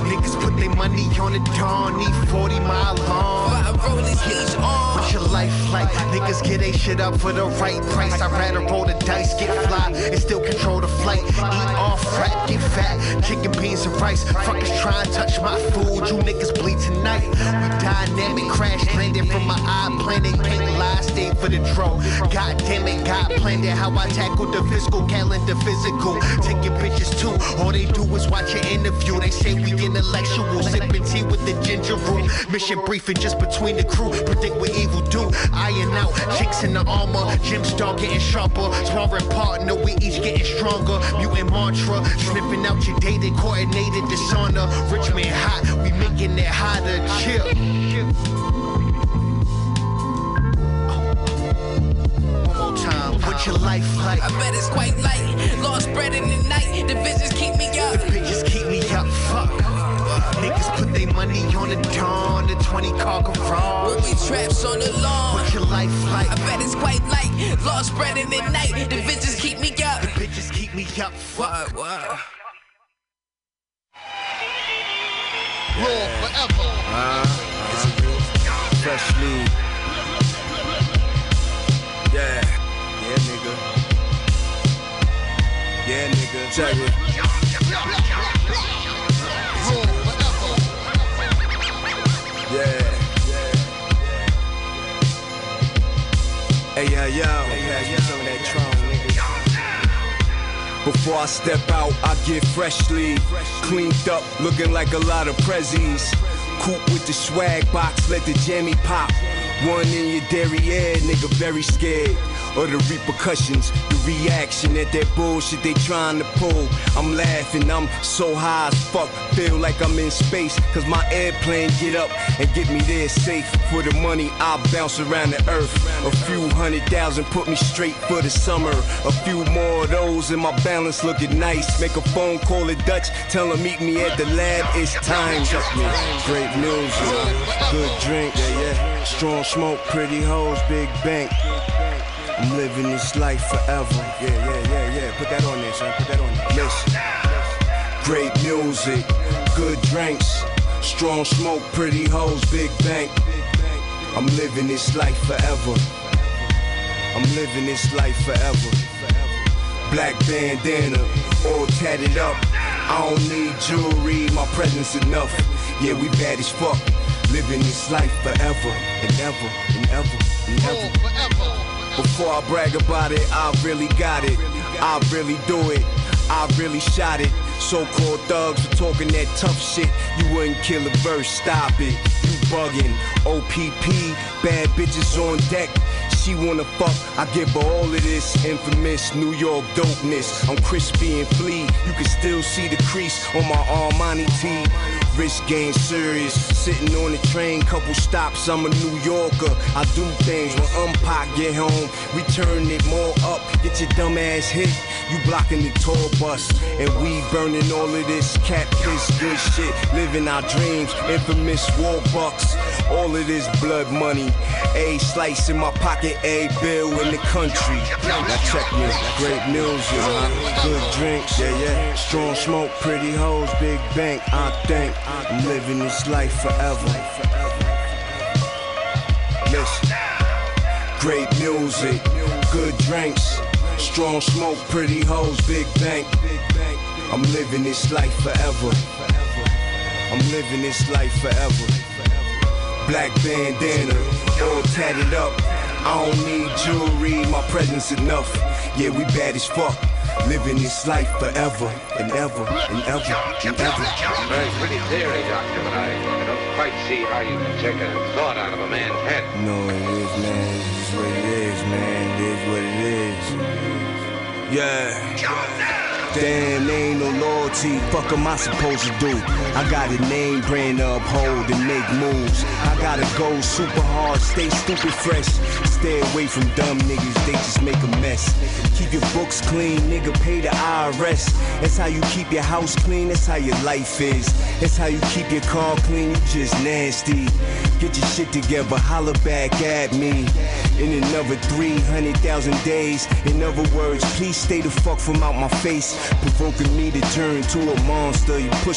Niggas put their money on the dawn, need 40 mile long. Five rollies each arm. What's your life like? Niggas get they shit up for the right price. I'd rather roll the dice, get fly, and still control the flight. Eat off, rap, get fat, chicken beans and rice. Fuckers try and touch my food, you niggas bleed tonight. We dynamic, crash landed from my eye planet. Can't lie, stay for the draw. God damn it, God planned it. How I tackled the fiscal calendar, physical. Taking bitches too. All they do is watch an interview. They say we intellectual, sipping tea with the ginger root. Mission briefing just between the crew. Predict what evil do. Iron out, chicks in the armor. Jim Star getting sharper. Sparring partner, we each getting stronger. Mutant mantra, sniffing out your dated, coordinated dishonor. Rich man hot, we making it hotter. Chill. One more time, what's your life like? I bet it's quite light. Lost bread in the night. The visions keep me up. The Bitches keep me up, fuck. Niggas put their money on the dawn, the 20 car garage. We traps on the lawn. What's your life like? I bet it's quite light. Lost bread in the night. The visions keep me up. The bitches keep me up, fuck. Raw forever. Uh, freshly. Yeah, yeah, nigga. Yeah, nigga. Check it. Yeah. Hey, yo, yo. Hey, yo, of that Tron, nigga. Before I step out, I get freshly cleaned up, looking like a lot of prezzies. Coupe with the swag box, let the jammy pop. One in your derriere, nigga, very scared of the repercussions, the reaction at that bullshit they trying to pull. I'm laughing, I'm so high as fuck, feel like I'm in space. Cause my airplane get up and get me there safe. For the money, I bounce around the earth. A few hundred thousand put me straight for the summer. A few more of those and my balance looking nice. Make a phone call at Dutch, tell them meet me at the lab, it's time. Great music, good drink, yeah, yeah. Strong smoke, pretty hoes, big bank. Living this life forever. Yeah, yeah, yeah, yeah. Put that on there, son. Put that on there. Listen. Great music, good drinks, strong smoke, pretty hoes, big bank. I'm living this life forever. I'm living this life forever. Black bandana, all tatted up. I don't need jewelry, my presence enough. Yeah, we bad as fuck. Living this life forever and ever and ever and ever. Before I brag about it, I really got it. I really do it. I really shot it. So-called thugs for talking that tough shit. You wouldn't kill a verse, stop it. You bugging. OPP, bad bitches on deck. She wanna fuck, I give her all of this infamous New York dopeness. I'm crispy and flea. You can still see the crease on my Armani tee. Wrist game serious, sitting on the train, couple stops. I'm a New Yorker. I do things when Umpac get home. We turn it more up, get your dumb ass hit. You blocking the tour bus, and we burning all of this cat piss, good shit. Living our dreams, infamous war bucks. All of this blood money, a slice in my pocket, a bill in the country. Now check me, great music, good drinks, yeah yeah. Strong smoke, pretty hoes, big bank. I think living this life forever. Listen, great music, good drinks, strong smoke, pretty hoes, big bank. I'm living this life forever. I'm living this life forever. Black bandana, all tatted up. I don't need jewelry, my presence enough. Yeah, we bad as fuck. Living this life forever and ever and ever and ever. Very pretty theory, Doctor, but I don't quite see how you can take a thought out of a man's head. No, it is, man. It's just what it is, man. It is what it is. Yeah. Damn, ain't no loyalty. Fuck am I supposed to do? I got a name brand to uphold and make moves. I gotta go super hard, stay stupid fresh. Stay away from dumb niggas, they just make a mess. Keep your books clean, nigga, pay the IRS. That's how you keep your house clean, that's how your life is. That's how you keep your car clean, you just nasty. Get your shit together, holler back at me. In another 300,000 days. In other words, please stay the fuck from out my face. Provoking me to turn to a monster. You push